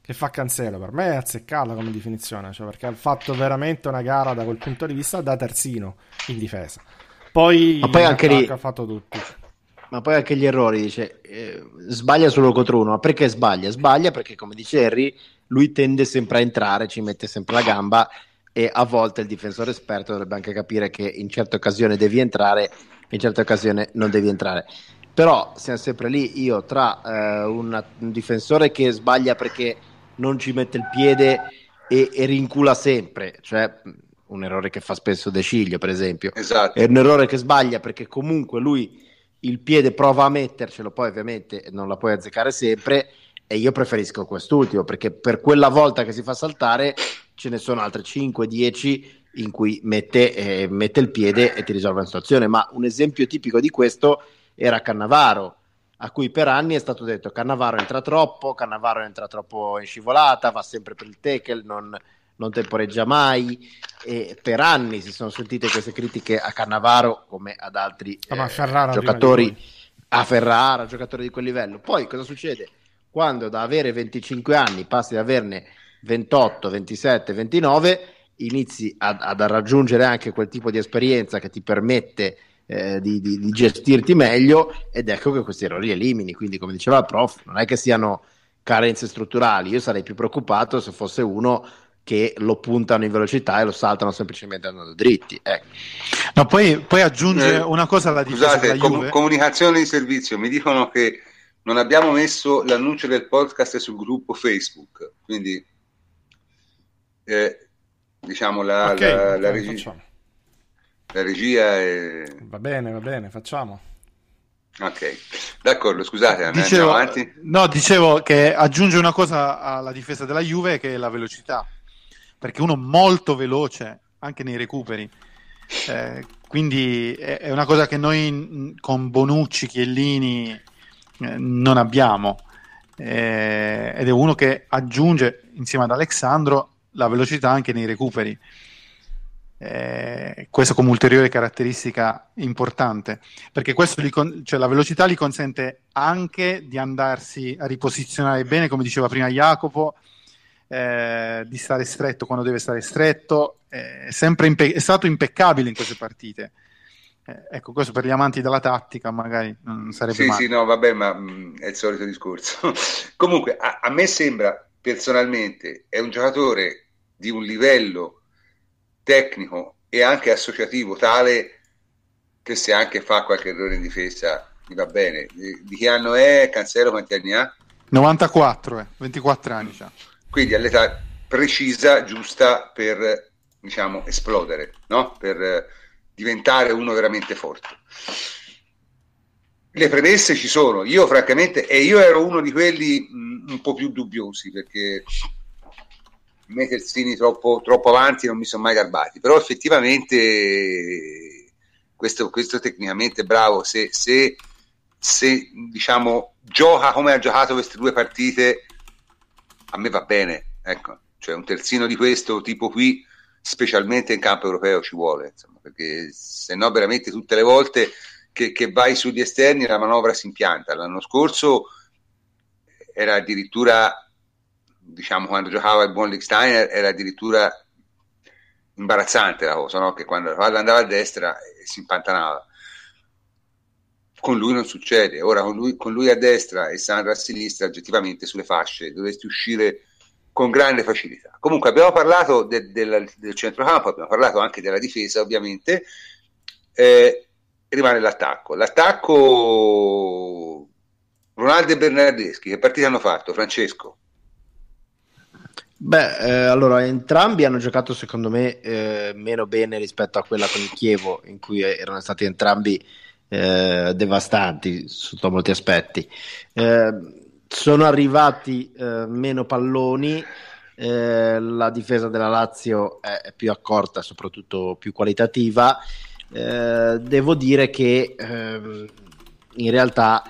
che fa Cancelo. Per me è azzeccata come definizione, cioè, perché ha fatto veramente una gara da quel punto di vista da terzino in difesa. Poi, ma poi anche lì ha fatto tutti. Ma poi anche gli errori, dice, eh, sbaglia solo contro uno, ma perché sbaglia? Sbaglia perché, come dice Harry, lui tende sempre a entrare, ci mette sempre la gamba e a volte il difensore esperto dovrebbe anche capire che in certe occasioni devi entrare, in certe occasioni non devi entrare. Però siamo sempre lì, io tra eh, una, un difensore che sbaglia perché non ci mette il piede e, e rincula sempre, cioè un errore che fa spesso De Sciglio per esempio, esatto. è un errore che sbaglia perché comunque lui il piede prova a mettercelo, poi ovviamente non la puoi azzeccare sempre e io preferisco quest'ultimo perché per quella volta che si fa saltare ce ne sono altre 5-10 in cui mette, eh, mette, il piede e ti risolve la situazione. Ma un esempio tipico di questo era Cannavaro, a cui per anni è stato detto Cannavaro entra troppo, Cannavaro entra troppo in scivolata, va sempre per il tackle, non, non temporeggia mai. E per anni si sono sentite queste critiche a Cannavaro come ad altri ah, eh, giocatori, a Ferrara, giocatori di quel livello. Poi cosa succede? quando da avere 25 anni passi ad averne 28, 27, 29, inizi a, ad raggiungere anche quel tipo di esperienza che ti permette eh, di, di, di, gestirti meglio ed ecco che questi errori elimini. Quindi, come diceva il prof, non è che siano carenze strutturali. Io sarei più preoccupato se fosse uno che lo puntano in velocità e lo saltano semplicemente andando dritti. Ecco. No, poi, poi aggiunge eh, una cosa alla difesa Scusate, com- comunicazione di servizio, mi dicono che non abbiamo messo l'annuncio del podcast sul gruppo Facebook, quindi eh, diciamo la, okay, la, la, regia, la, regia, è... Va bene, va bene, facciamo. Ok, d'accordo, scusate, dicevo, No, dicevo che aggiunge una cosa alla difesa della Juve che è la velocità, perché uno molto veloce anche nei recuperi. Eh, quindi è una cosa che noi con Bonucci, Chiellini eh, non abbiamo eh, ed è uno che aggiunge insieme ad Alessandro la velocità anche nei recuperi. Eh, questo come ulteriore caratteristica importante perché con- cioè la velocità gli consente anche di andarsi a riposizionare bene come diceva prima Jacopo eh, di stare stretto quando deve stare stretto è, impe- è stato impeccabile in queste partite eh, ecco, questo per gli amanti della tattica magari non sarebbe sì, male. Sì, no, vabbè, ma mh, mm, è il solito discorso. Comunque, a, a, me sembra personalmente è un giocatore di un livello tecnico e anche associativo tale che se anche fa qualche errore in difesa gli va bene. Di, di che anno è? Cancelo quanti anni ha? 94, eh, 24 anni già. Quindi all'età precisa, giusta per, diciamo, esplodere, no? Per diventare uno veramente forte. Le premesse ci sono, io francamente, e io ero uno di quelli mh, un po' più dubbiosi perché me terzini troppo, troppo avanti non mi sono mai garbati, però effettivamente questo, questo tecnicamente bravo, se, se, se diciamo gioca come ha giocato queste due partite, a me va bene, ecco, cioè un terzino di questo tipo qui specialmente in campo europeo ci vuole, insomma, perché se no veramente tutte le volte che, che vai sugli esterni la manovra si impianta. L'anno scorso era addirittura, diciamo, quando giocava il buon Licksteiner, era addirittura imbarazzante la cosa, no? che quando la palla andava a destra eh, si impantanava. Con lui non succede, ora con lui, con lui a destra e Sandra a sinistra, oggettivamente sulle fasce dovresti uscire con grande facilità. Comunque abbiamo parlato de, de, del centrocampo, abbiamo parlato anche della difesa ovviamente, eh, rimane l'attacco. L'attacco Ronaldo e Bernardeschi, che partita hanno fatto Francesco? Beh, eh, allora entrambi hanno giocato secondo me eh, meno bene rispetto a quella con il Chievo, in cui erano stati entrambi eh, devastanti sotto molti aspetti. Eh, sono arrivati eh, meno palloni, eh, la difesa della Lazio è, più accorta, soprattutto più qualitativa. devo dire che ehm, in realtà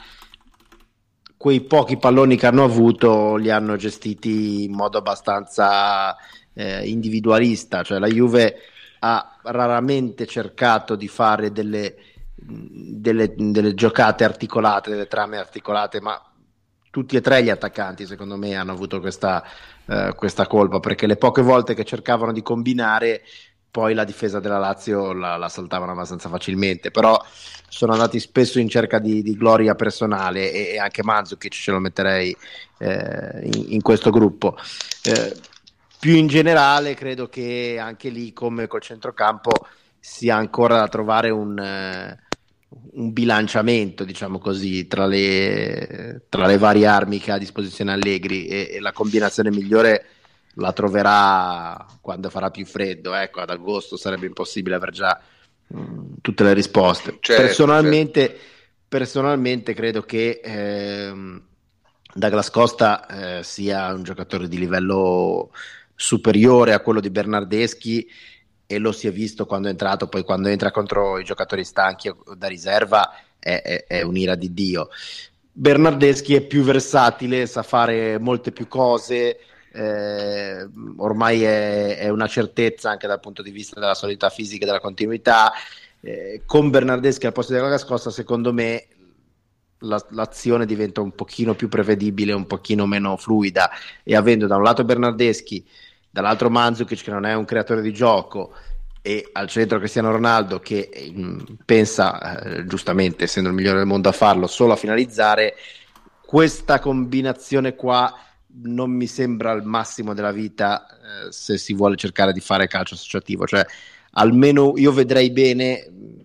quei pochi palloni che hanno avuto li hanno gestiti in modo abbastanza eh, individualista, cioè la Juve ha raramente cercato di fare delle, delle, delle giocate articolate, delle trame articolate, ma tutti e tre gli attaccanti secondo me hanno avuto questa, eh, questa colpa perché le poche volte che cercavano di combinare poi la difesa della Lazio la, la saltavano abbastanza facilmente, però sono andati spesso in cerca di, di gloria personale e, e, anche Mandzukic ce lo metterei eh, in, in, questo gruppo. Eh, più in generale credo che anche lì come col centrocampo sia ancora da trovare un, eh, un bilanciamento diciamo così tra le, tra le, varie armi che ha a disposizione Allegri e, e la combinazione migliore la troverà quando farà più freddo. Ecco, ad agosto sarebbe impossibile aver già mh, mm, tutte le risposte. Certo, personalmente, certo. personalmente, credo che ehm, Douglas Costa eh, sia un giocatore di livello superiore a quello di Bernardeschi e lo si è visto quando è entrato, poi quando entra contro i giocatori stanchi da riserva è, è, è un'ira di Dio. Bernardeschi è più versatile, sa fare molte più cose, eh, ormai è, è, una certezza anche dal punto di vista della solidità fisica e della continuità. Eh, con Bernardeschi al posto della Gascosta, secondo me la, l'azione diventa un pochino più prevedibile, un pochino meno fluida e avendo da un lato Bernardeschi, dall'altro Mandzukic che non è un creatore di gioco e al centro Cristiano Ronaldo che mh, mm, pensa eh, giustamente, essendo il migliore del mondo a farlo, solo a finalizzare, questa combinazione qua non mi sembra il massimo della vita eh, se si vuole cercare di fare calcio associativo. Cioè, almeno io vedrei bene mm,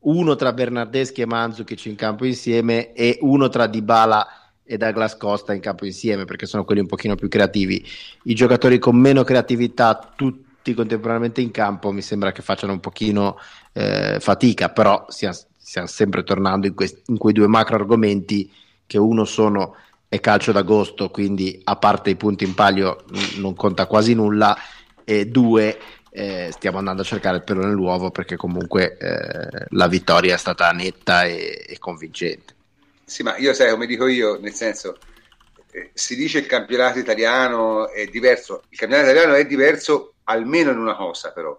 uno tra Bernardeschi e Mandzukic in campo insieme e uno tra Dybala e Douglas Costa in campo insieme perché sono quelli un pochino più creativi. I giocatori con meno creatività tutti contemporaneamente in campo mi sembra che facciano un pochino eh, fatica, però stiamo, sempre tornando in, questi, in quei due macro argomenti che uno sono è calcio d'agosto, quindi a parte i punti in palio non conta quasi nulla, e due eh, stiamo andando a cercare il pelo nell'uovo perché comunque eh, la vittoria è stata netta e, e, convincente. Sì, ma io sai come dico io, nel senso, eh, si dice il campionato italiano è diverso, il campionato italiano è diverso almeno in una cosa però,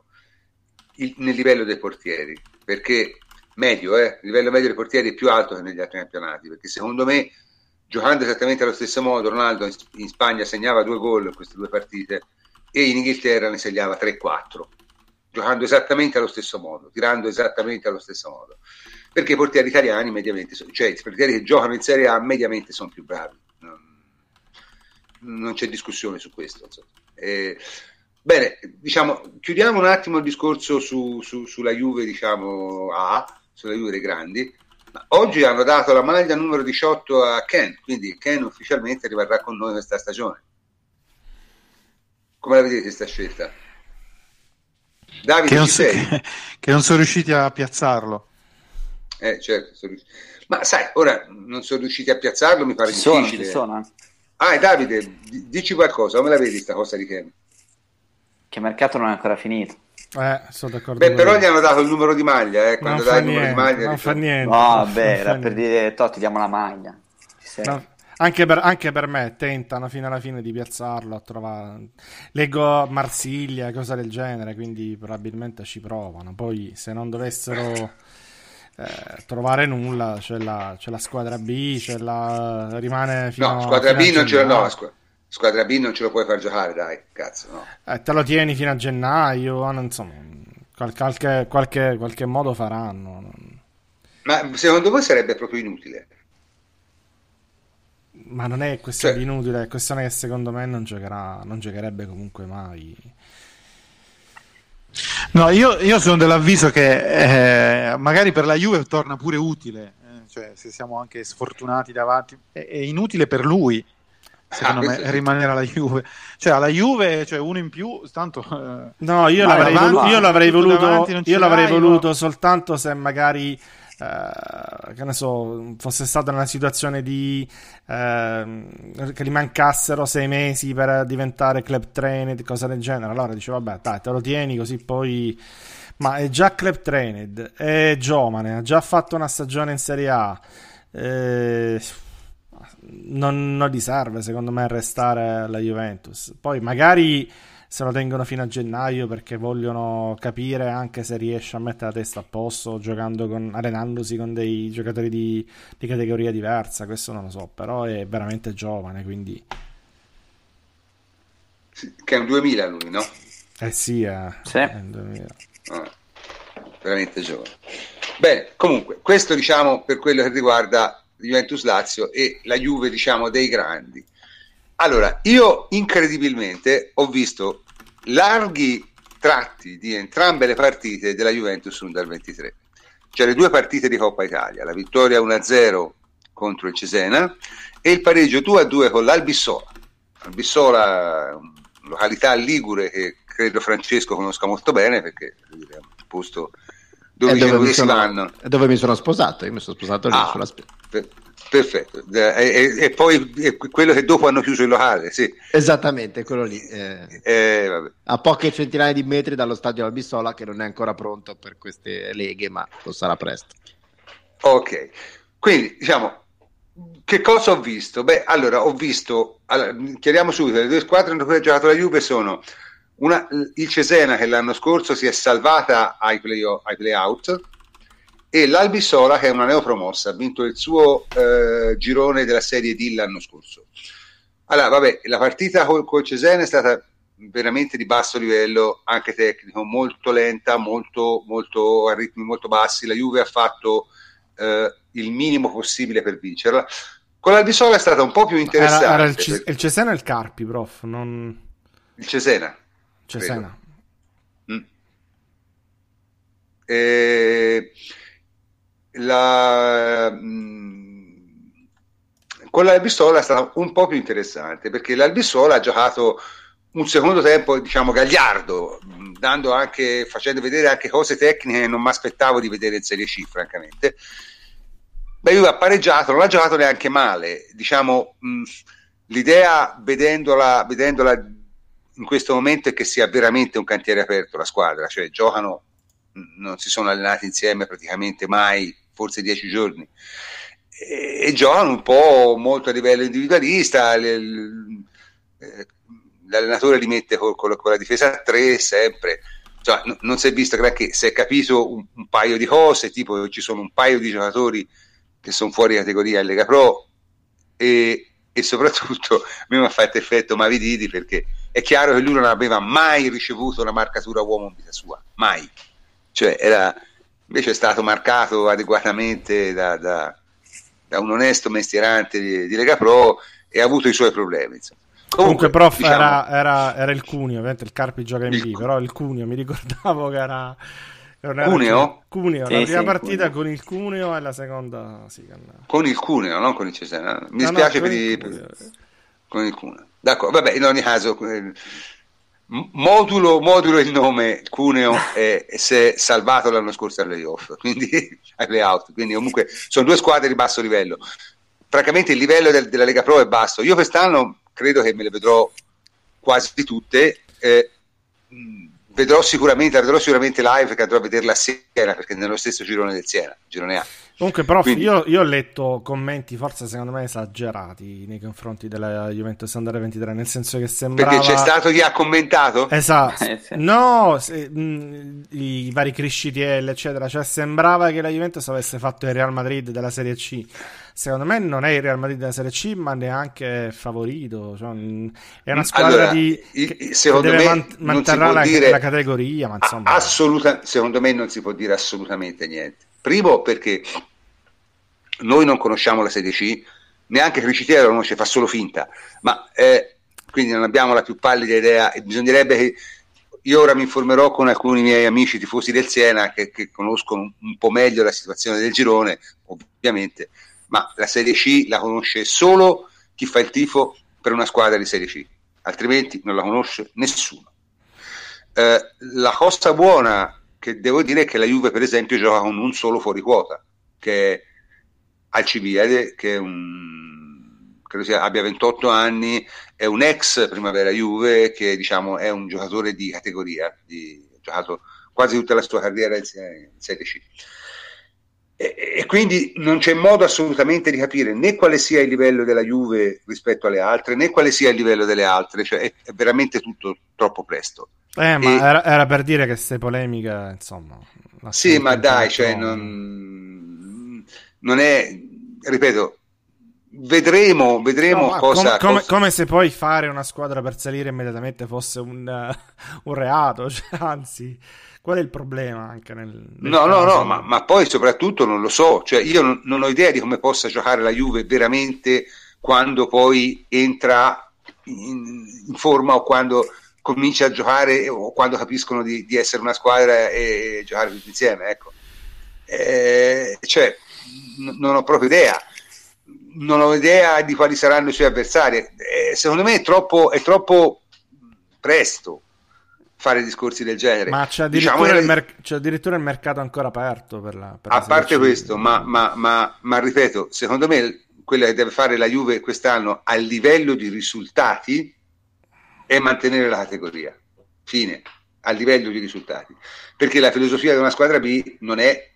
il, nel livello dei portieri, perché medio, eh, il livello medio dei portieri è più alto che negli altri campionati, perché secondo me giocando esattamente allo stesso modo, Ronaldo in, in Spagna segnava due gol in queste due partite e in Inghilterra ne segnava 3-4, giocando esattamente allo stesso modo, tirando esattamente allo stesso modo. Perché i portieri italiani mediamente sono, cioè i portieri che giocano in Serie A mediamente sono più bravi. Non, non c'è discussione su questo. Eh, bene, diciamo, chiudiamo un attimo il discorso su, su, sulla Juve, diciamo, A, sulla Juve dei grandi Oggi hanno dato la maglia numero 18 a Ken, quindi Ken ufficialmente rimarrà con noi questa stagione. Come la vedete questa scelta? Davide, che non, so, che, che non, sono riusciti a piazzarlo. Eh, certo, sono ma sai, ora non sono riusciti a piazzarlo, mi pare ci difficile. Sono, ci sono. Ah, Davide, dici qualcosa, come la vedi questa cosa di Ken? Che il mercato non è ancora finito. Eh, sono d'accordo. Beh, però gli hanno dato il numero di maglia. Eh, quando dai il numero di maglia. Non fa niente. No, beh, era per dire, Totti, diamo la maglia. No, anche, per, anche per, me tentano fino alla fine di piazzarlo. A trovare... Leggo Marsiglia, cose del genere, quindi probabilmente ci provano. Poi, se non dovessero eh, trovare nulla, c'è la, c'è la, squadra B, c'è la... rimane fino no, squadra B non c'è no, la squadra. B non ce lo puoi far giocare, dai, cazzo, no. Eh, te lo tieni fino a gennaio, insomma, qualche, qualche, qualche modo faranno. Ma secondo voi sarebbe proprio inutile? Ma non è questione cioè... di inutile, è questione che secondo me non giocherà, non giocherebbe comunque mai. No, io, io sono dell'avviso che eh, magari per la Juve torna pure utile, eh, cioè se siamo anche sfortunati davanti, è, è inutile per lui, secondo ah, me, rimanere alla Juve. Cioè alla Juve, cioè uno in più, tanto... Eh, no, io l'avrei, volu- io l'avrei voluto, io l'avrei voluto soltanto se magari eh, che ne so, fosse stata una situazione di eh, che gli mancassero sei mesi per diventare club trained, cosa del genere. Allora dice, vabbè, dai, te lo tieni così poi. Ma è già club trained, è giovane, ha già fatto una stagione in Serie A. Eh, non, non gli serve, secondo me, restare alla Juventus. Poi magari se lo tengono fino a gennaio perché vogliono capire anche se riesce a mettere la testa a posto giocando con, allenandosi con dei giocatori di, di categoria diversa, questo non lo so, però è veramente giovane, quindi... Che è un 2000 lui, no? Eh sì, è, sì. è un 2000. Ah, veramente giovane. Bene, comunque, questo diciamo per quello che riguarda Juventus Lazio e la Juve, diciamo, dei grandi. Allora, io incredibilmente ho visto larghi tratti di entrambe le partite della Juventus Under 23. Cioè le due partite di Coppa Italia, la vittoria 1-0 contro il Cesena e il pareggio 2-2 con l'Albissola. Albissola, località ligure che credo Francesco conosca molto bene perché è un posto dove, dove, mi sono, dove mi sono sposato, io mi sono sposato lì ah, sulla spiaggia. Per, Perfetto, e, e, poi è quello che dopo hanno chiuso il locale, sì. Esattamente, quello lì. Eh, eh, a poche centinaia di metri dallo stadio Albissola che non è ancora pronto per queste leghe, ma lo sarà presto. Ok, quindi diciamo, che cosa ho visto? Beh, allora ho visto, allora, chiariamo subito, le due squadre in cui ha giocato la Juve sono una, il Cesena che l'anno scorso si è salvata ai play, ai play out e l'Albisola che è una neopromossa, ha vinto il suo eh, girone della Serie D l'anno scorso. Allora, vabbè, la partita col, col Cesena è stata veramente di basso livello, anche tecnico, molto lenta, molto, molto a ritmi molto bassi. La Juve ha fatto eh, il minimo possibile per vincerla. Con l'Albisola è stata un po' più interessante. Era, era il, C- il, Cesena e il Carpi, prof. Non... Il Cesena. Cesena. Mm. E la, mm, con l'Albissola è stato un po' più interessante perché l'Albissola ha giocato un secondo tempo diciamo gagliardo anche, facendo vedere anche cose tecniche che non mi aspettavo di vedere in Serie C francamente. Beh, lui ha pareggiato, non ha giocato neanche male diciamo mh, mm, l'idea vedendola, vedendola in questo momento è che sia veramente un cantiere aperto la squadra cioè giocano non si sono allenati insieme praticamente mai, forse dieci giorni, e, e un po' molto a livello individualista. Eh, l'allenatore li mette con, la difesa a tre sempre. Cioè, non si è visto granché, si è capito un, un, paio di cose, tipo ci sono un paio di giocatori che sono fuori categoria in Lega Pro e, e soprattutto a me mi ha fatto effetto Mavididi perché è chiaro che lui non aveva mai ricevuto una marcatura uomo in vita sua, mai cioè era, invece è stato marcato adeguatamente da, da, da un onesto mestierante di, di, Lega Pro e ha avuto i suoi problemi. Insomma. Comunque, Comunque, prof, diciamo, era, era, era, il Cuneo, ovviamente il Carpi gioca in B, però il Cuneo mi ricordavo che era... Cuneo? Cuneo, sì, la prima sì, partita Cuneo. con il Cuneo e la seconda sì, con... con il Cuneo, non con il Cesena. Mi no, dispiace no, per, il, per, con il Cuneo. D'accordo, vabbè, in ogni caso modulo, modulo il nome Cuneo e si è salvato l'anno scorso alle playoff quindi ai playout quindi comunque sono due squadre di basso livello. Francamente il livello del, della Lega Pro è basso. Io quest'anno credo che me le vedrò quasi tutte eh, vedrò sicuramente vedrò sicuramente live che andrò a vederla a Siena perché nello stesso girone del Siena girone A Comunque, prof, Quindi... io, io, ho letto commenti forse secondo me esagerati nei confronti della Juventus Under 23, nel senso che sembrava... Perché c'è stato chi ha commentato? Esatto. Eh, sì. No, se, mh, i vari criscitiel, eccetera, cioè sembrava che la Juventus avesse fatto il Real Madrid della Serie C. Secondo me non è il Real Madrid della Serie C, ma neanche favorito. Cioè, è una squadra allora, di, che, secondo che me man- manterrà la, dire, la, categoria. Ma insomma... assoluta, secondo me non si può dire assolutamente niente. Primo perché noi non conosciamo la Serie C, neanche Cricitiero la conosce, fa solo finta, ma eh, quindi non abbiamo la più pallida idea. E bisognerebbe che io ora mi informerò con alcuni miei amici tifosi del Siena che, che conoscono un po' meglio la situazione del girone, ovviamente, ma la Serie C la conosce solo chi fa il tifo per una squadra di Serie C, altrimenti non la conosce nessuno. Eh, la cosa buona che devo dire è che la Juve, per esempio, gioca con un solo fuori quota, che è Alcibiade, che un, credo sia, abbia 28 anni, è un ex Primavera Juve che diciamo, è un giocatore di categoria, di, ha giocato quasi tutta la sua carriera in, Serie C. E, e, quindi non c'è modo assolutamente di capire né quale sia il livello della Juve rispetto alle altre, né quale sia il livello delle altre, cioè è, è veramente tutto troppo presto. Eh, ma e, era, era, per dire che queste polemiche, insomma... Sì, ma dai, cioè, non non è, ripeto, vedremo, vedremo no, cosa, come, cosa... come, se poi fare una squadra per salire immediatamente fosse un, uh, un reato, cioè, anzi, qual è il problema anche nel, nel no, no, no, ma, ma, poi soprattutto non lo so, cioè io non, non, ho idea di come possa giocare la Juve veramente quando poi entra in, in forma o quando comincia a giocare o quando capiscono di, di essere una squadra e, e giocare tutti insieme, ecco. Eh, cioè, non ho proprio idea. Non ho idea di quali saranno i suoi avversari. Eh, secondo me è troppo, è troppo presto fare discorsi del genere. Ma c'è addirittura, diciamo, il, merc- c'è addirittura il, mercato ancora aperto per la, per A parte questo, ma, ma, ma, ma, ripeto, secondo me quello che deve fare la Juve quest'anno a livello di risultati è mantenere la categoria. Fine, a livello di risultati. Perché la filosofia di una squadra B non è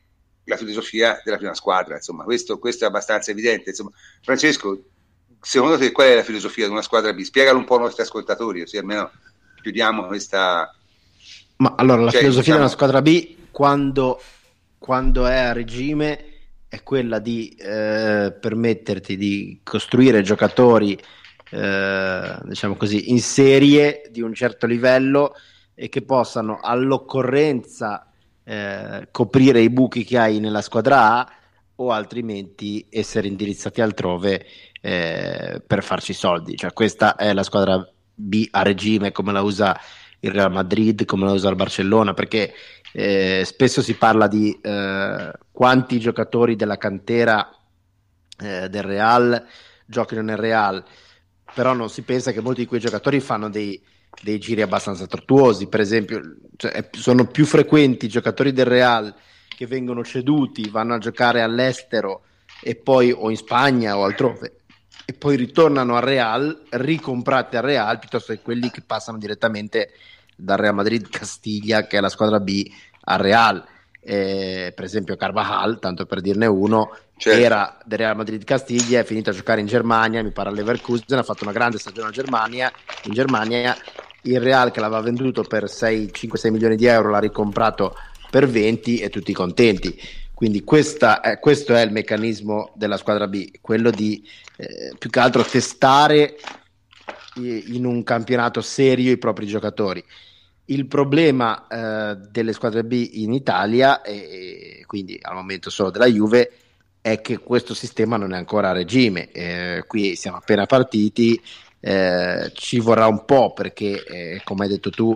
la filosofia della prima squadra. Insomma, questo, questo è abbastanza evidente. Insomma, Francesco, secondo te qual è la filosofia di una squadra B? Spiegalo un po' ai nostri ascoltatori, così almeno chiudiamo questa... Ma allora, la cioè, filosofia diciamo... di una squadra B, quando, quando è a regime, è quella di eh, permetterti di costruire giocatori, eh, diciamo così, in serie di un certo livello e che possano all'occorrenza eh, coprire i buchi che hai nella squadra A o altrimenti essere indirizzati altrove eh, per farci soldi. Cioè, questa è la squadra B a regime come la usa il Real Madrid, come la usa il Barcellona, perché eh, spesso si parla di eh, quanti giocatori della cantera eh, del Real giochino nel Real, però non si pensa che molti di quei giocatori fanno dei, dei giri abbastanza tortuosi. Per esempio, cioè, sono più frequenti i giocatori del Real che vengono ceduti, vanno a giocare all'estero e poi o in Spagna o altrove e poi ritornano al Real, ricomprati al Real, piuttosto che quelli che passano direttamente dal Real Madrid Castiglia, che è la squadra B, al Real. Eh, per esempio Carvajal, tanto per dirne uno, certo. era del Real Madrid Castiglia, è finito a giocare in Germania, mi pare a Leverkusen, ha fatto una grande stagione in Germania, in Germania il Real che l'aveva venduto per 5-6 milioni di euro l'ha ricomprato per 20 e tutti contenti. Quindi è, questo è il meccanismo della squadra B, quello di eh, più che altro testare in un campionato serio i propri giocatori. Il problema eh, delle squadre B in Italia, e quindi al momento solo della Juve, è che questo sistema non è ancora a regime. Eh, qui siamo appena partiti, eh, ci vorrà un po' perché, eh, come hai detto tu,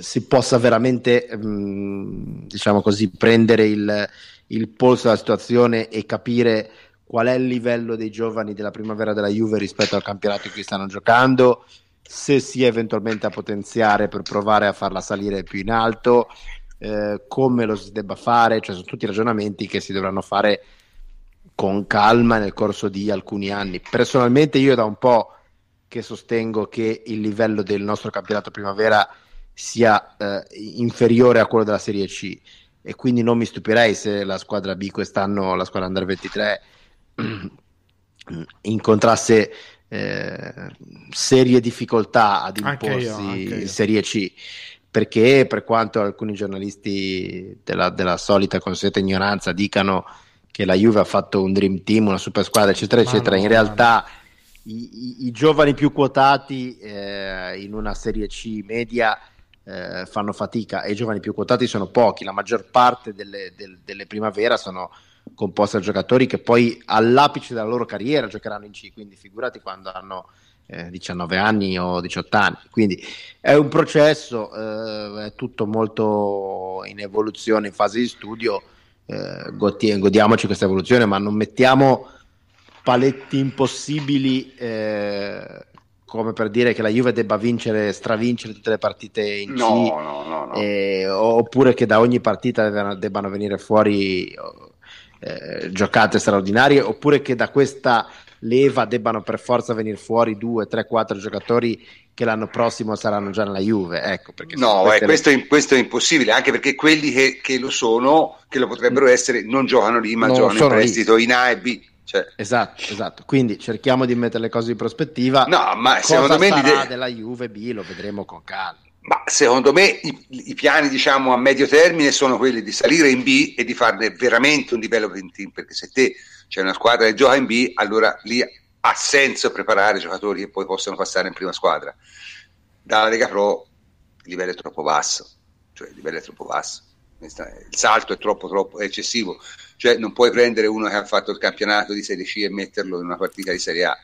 si possa veramente, mh, mm, diciamo così, prendere il, il polso della situazione e capire qual è il livello dei giovani della primavera della Juve rispetto al campionato in cui stanno giocando, se si è eventualmente a potenziare per provare a farla salire più in alto, eh, come lo si debba fare, cioè sono tutti ragionamenti che si dovranno fare con calma nel corso di alcuni anni. Personalmente io da un po' che sostengo che il livello del nostro campionato primavera sia eh, inferiore a quello della Serie C. e quindi non mi stupirei se la squadra B quest'anno, la squadra Under 23, incontrasse eh, serie difficoltà ad imporsi in Serie C. Perché per quanto alcuni giornalisti della, della solita consueta ignoranza dicano che la Juve ha fatto un dream team, una super squadra, eccetera, eccetera, in realtà i, i, giovani più quotati eh, in una Serie C media eh, fanno fatica e i giovani più quotati sono pochi, la maggior parte delle, del, delle primavera sono composte da giocatori che poi all'apice della loro carriera giocheranno in C, quindi figurati quando hanno eh, 19 anni o 18 anni. Quindi è un processo, eh, è tutto molto in evoluzione, in fase di studio. Eh, godiamoci questa evoluzione, ma non mettiamo paletti impossibili eh, come per dire che la Juve debba vincere, stravincere tutte le partite in no, C, no, no, no. Eh, oppure che da ogni partita debbano, debbano venire fuori eh, giocate straordinarie, oppure che da questa leva debbano per forza venire fuori due, tre, quattro giocatori che l'anno prossimo saranno già nella Juve. Ecco, no, eh, questo, è, questo, è, impossibile, anche perché quelli che, che, lo sono, che lo potrebbero mm. essere, non giocano lì, ma non giocano in prestito lì. in A e B. Cioè. Esatto, esatto. Quindi cerchiamo di mettere le cose in prospettiva. No, ma secondo me l'idea della Juve B lo vedremo con calma. Ma secondo me i, i, piani diciamo a medio termine sono quelli di salire in B e di farne veramente un development team, perché se te c'è una squadra che gioca in B, allora lì ha senso preparare giocatori che poi possono passare in prima squadra. Dalla Lega Pro il livello è troppo basso, cioè il livello è troppo basso, il salto è troppo, troppo è eccessivo, cioè non puoi prendere uno che ha fatto il campionato di Serie C e metterlo in una partita di Serie A,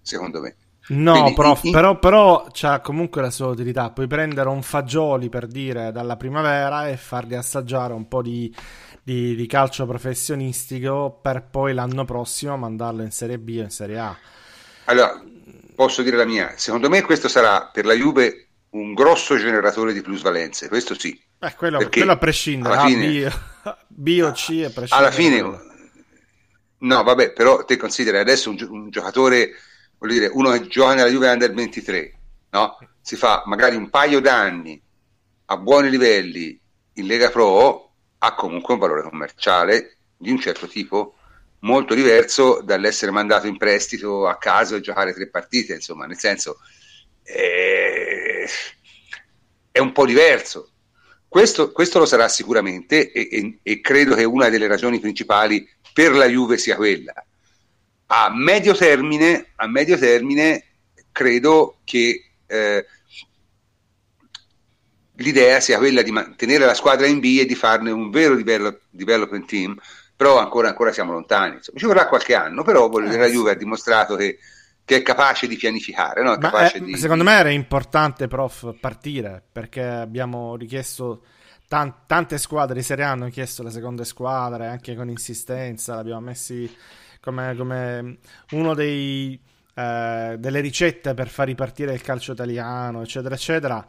secondo me. No, Quindi, prof, in... però, però c'ha comunque la sua utilità. Puoi prendere un fagioli per dire dalla primavera e fargli assaggiare un po' di di, di, calcio professionistico per poi l'anno prossimo mandarlo in Serie B o in Serie A. Allora, posso dire la mia, secondo me questo sarà per la Juve un grosso generatore di plusvalenze, questo sì. Eh, quello, quello a prescindere, alla fine, B, o C a prescindere. Alla fine, no vabbè, però te consideri adesso un, un giocatore, voglio dire, uno che gioca nella Juve Under 23, no? si fa magari un paio d'anni a buoni livelli in Lega Pro ha comunque un valore commerciale di un certo tipo molto diverso dall'essere mandato in prestito a caso e giocare tre partite, insomma, nel senso eh, è un po' diverso. Questo, questo lo sarà sicuramente e, e, e, credo che una delle ragioni principali per la Juve sia quella. A medio termine, a medio termine credo che eh, l'idea sia quella di mantenere la squadra in B e di farne un vero develop, development team, però ancora, ancora siamo lontani. Insomma, ci vorrà qualche anno, però dire, la Juve ha dimostrato che, che è capace di pianificare. No? È è, di, secondo me era importante, prof, partire perché abbiamo richiesto. tante squadre di Serie A hanno chiesto le seconde squadre anche con insistenza. L'abbiamo messi come, come uno dei, eh, delle ricette per far ripartire il calcio italiano, eccetera, eccetera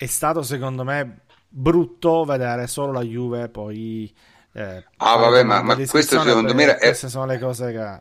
è stato secondo me brutto vedere solo la Juve poi eh, ah vabbè ma, ma questo secondo me queste sono le cose che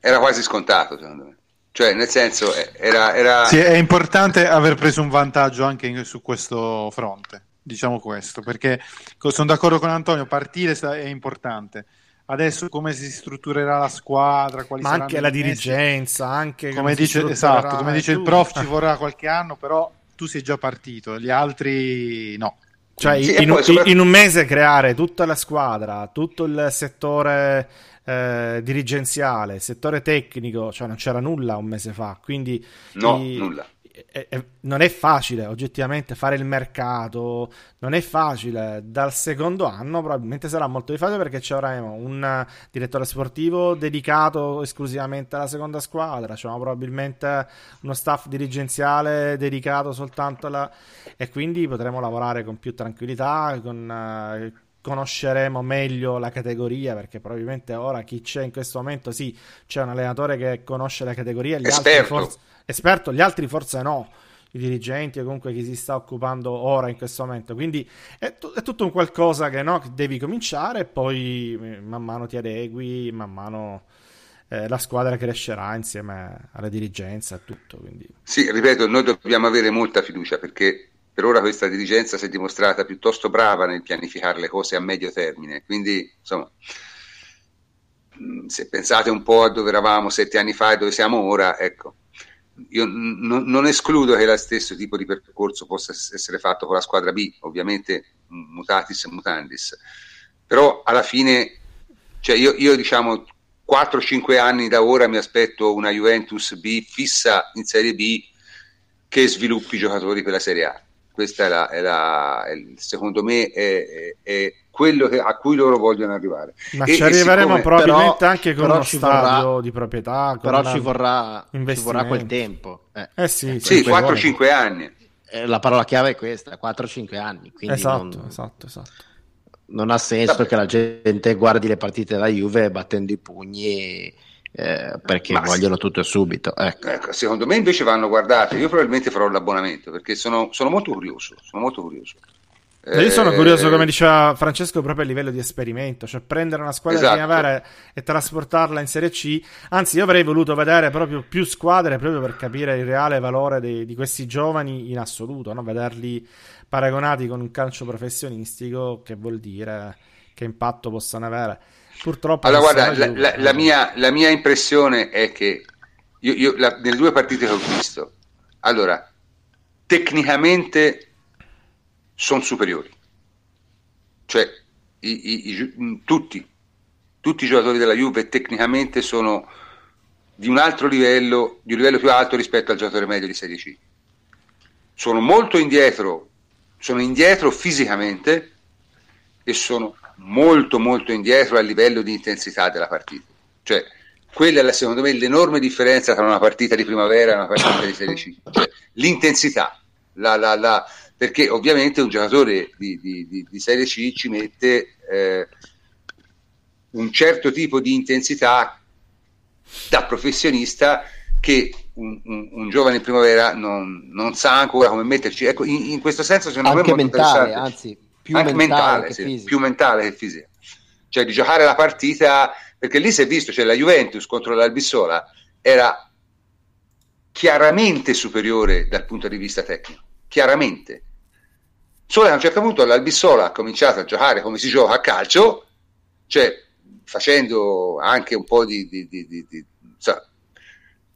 era quasi scontato secondo me. Cioè nel senso era, era... Sì, è importante aver preso un vantaggio anche su questo fronte diciamo questo perché sono d'accordo con Antonio partire è importante. Adesso come si strutturerà la squadra, quali ma anche la dirigenza, anche come, dice, esatto, come dice il prof, ci vorrà qualche anno, però tu sei già partito, gli altri no. Cioè, sì, in, un, in, un mese creare tutta la squadra, tutto il settore eh, dirigenziale, settore tecnico, cioè non c'era nulla un mese fa, quindi no, i, nulla è, è, non è facile oggettivamente fare il mercato, non è facile. Dal secondo anno probabilmente sarà molto difficile perché ci avremo un direttore sportivo dedicato esclusivamente alla seconda squadra, cioè probabilmente uno staff dirigenziale dedicato soltanto alla... e quindi potremo lavorare con più tranquillità, con... Uh, conosceremo meglio la categoria perché probabilmente ora chi c'è in questo momento sì c'è un allenatore che conosce la categoria gli Esperto. altri forse esperto, gli altri forse no, i dirigenti o comunque chi si sta occupando ora in questo momento. Quindi è, t- è tutto un qualcosa che, no, che devi cominciare e poi eh, man mano ti adegui, man mano eh, la squadra crescerà insieme alla dirigenza e tutto. Quindi. Sì, ripeto, noi dobbiamo avere molta fiducia perché per ora questa dirigenza si è dimostrata piuttosto brava nel pianificare le cose a medio termine, quindi insomma mm, se pensate un po' a dove eravamo sette anni fa e dove siamo ora, ecco, io n- non escludo che lo stesso tipo di percorso possa essere fatto con la squadra B, ovviamente mutatis mutandis, però alla fine, cioè io, io diciamo 4-5 anni da ora mi aspetto una Juventus B fissa in Serie B che sviluppi giocatori per la Serie A questa è la, è la è, secondo me è, è quello che, a cui loro vogliono arrivare. Ma e, ci arriveremo siccome, probabilmente però, anche con uno stadio vorrà, di proprietà. Però ci vorrà, ci vorrà, quel tempo. Eh, eh sì, sì 4-5 anni. Eh, la parola chiave è questa, 4-5 anni. Esatto, non, esatto, esatto. Non ha senso Vabbè. che la gente guardi le partite della Juve battendo i pugni eh, perché Ma vogliono sì. tutto subito. Ecco. Ecco, secondo me invece vanno guardate. Io probabilmente farò l'abbonamento perché sono, sono molto curioso. Sono molto curioso. Eh, io sono curioso, come diceva Francesco, proprio a livello di esperimento, cioè prendere una squadra esatto. di primavera e trasportarla in Serie C. Anzi, io avrei voluto vedere proprio più squadre proprio per capire il reale valore di, di questi giovani in assoluto, no? vederli paragonati con un calcio professionistico, che vuol dire che impatto possano avere. Purtroppo. Allora, guarda, la, la, la, mia, la, mia, impressione è che io, io nelle due partite che ho visto, allora, tecnicamente sono superiori. Cioè, i, i, i, tutti, tutti i giocatori della Juve tecnicamente sono di un altro livello, di un livello più alto rispetto al giocatore medio di Serie C. Sono molto indietro, sono indietro fisicamente e sono molto molto indietro a livello di intensità della partita. Cioè, quella è secondo me l'enorme differenza tra una partita di primavera e una partita di Serie C. Cioè, l'intensità, la, la, la, perché ovviamente un giocatore di, di, di, di Serie C ci mette eh, un certo tipo di intensità da professionista che un, un, un, giovane in primavera non, non, sa ancora come metterci. Ecco, in, in questo senso secondo Anche me è molto mentale, anzi più Anche mentale, mentale sì, più mentale che fisica. Cioè di giocare la partita, perché lì si è visto, cioè la Juventus contro l'Albissola era chiaramente superiore dal punto di vista tecnico, chiaramente. Solo che a un certo punto l'Albissola ha cominciato a giocare come si gioca a calcio, cioè facendo anche un po' di, di, di, di so,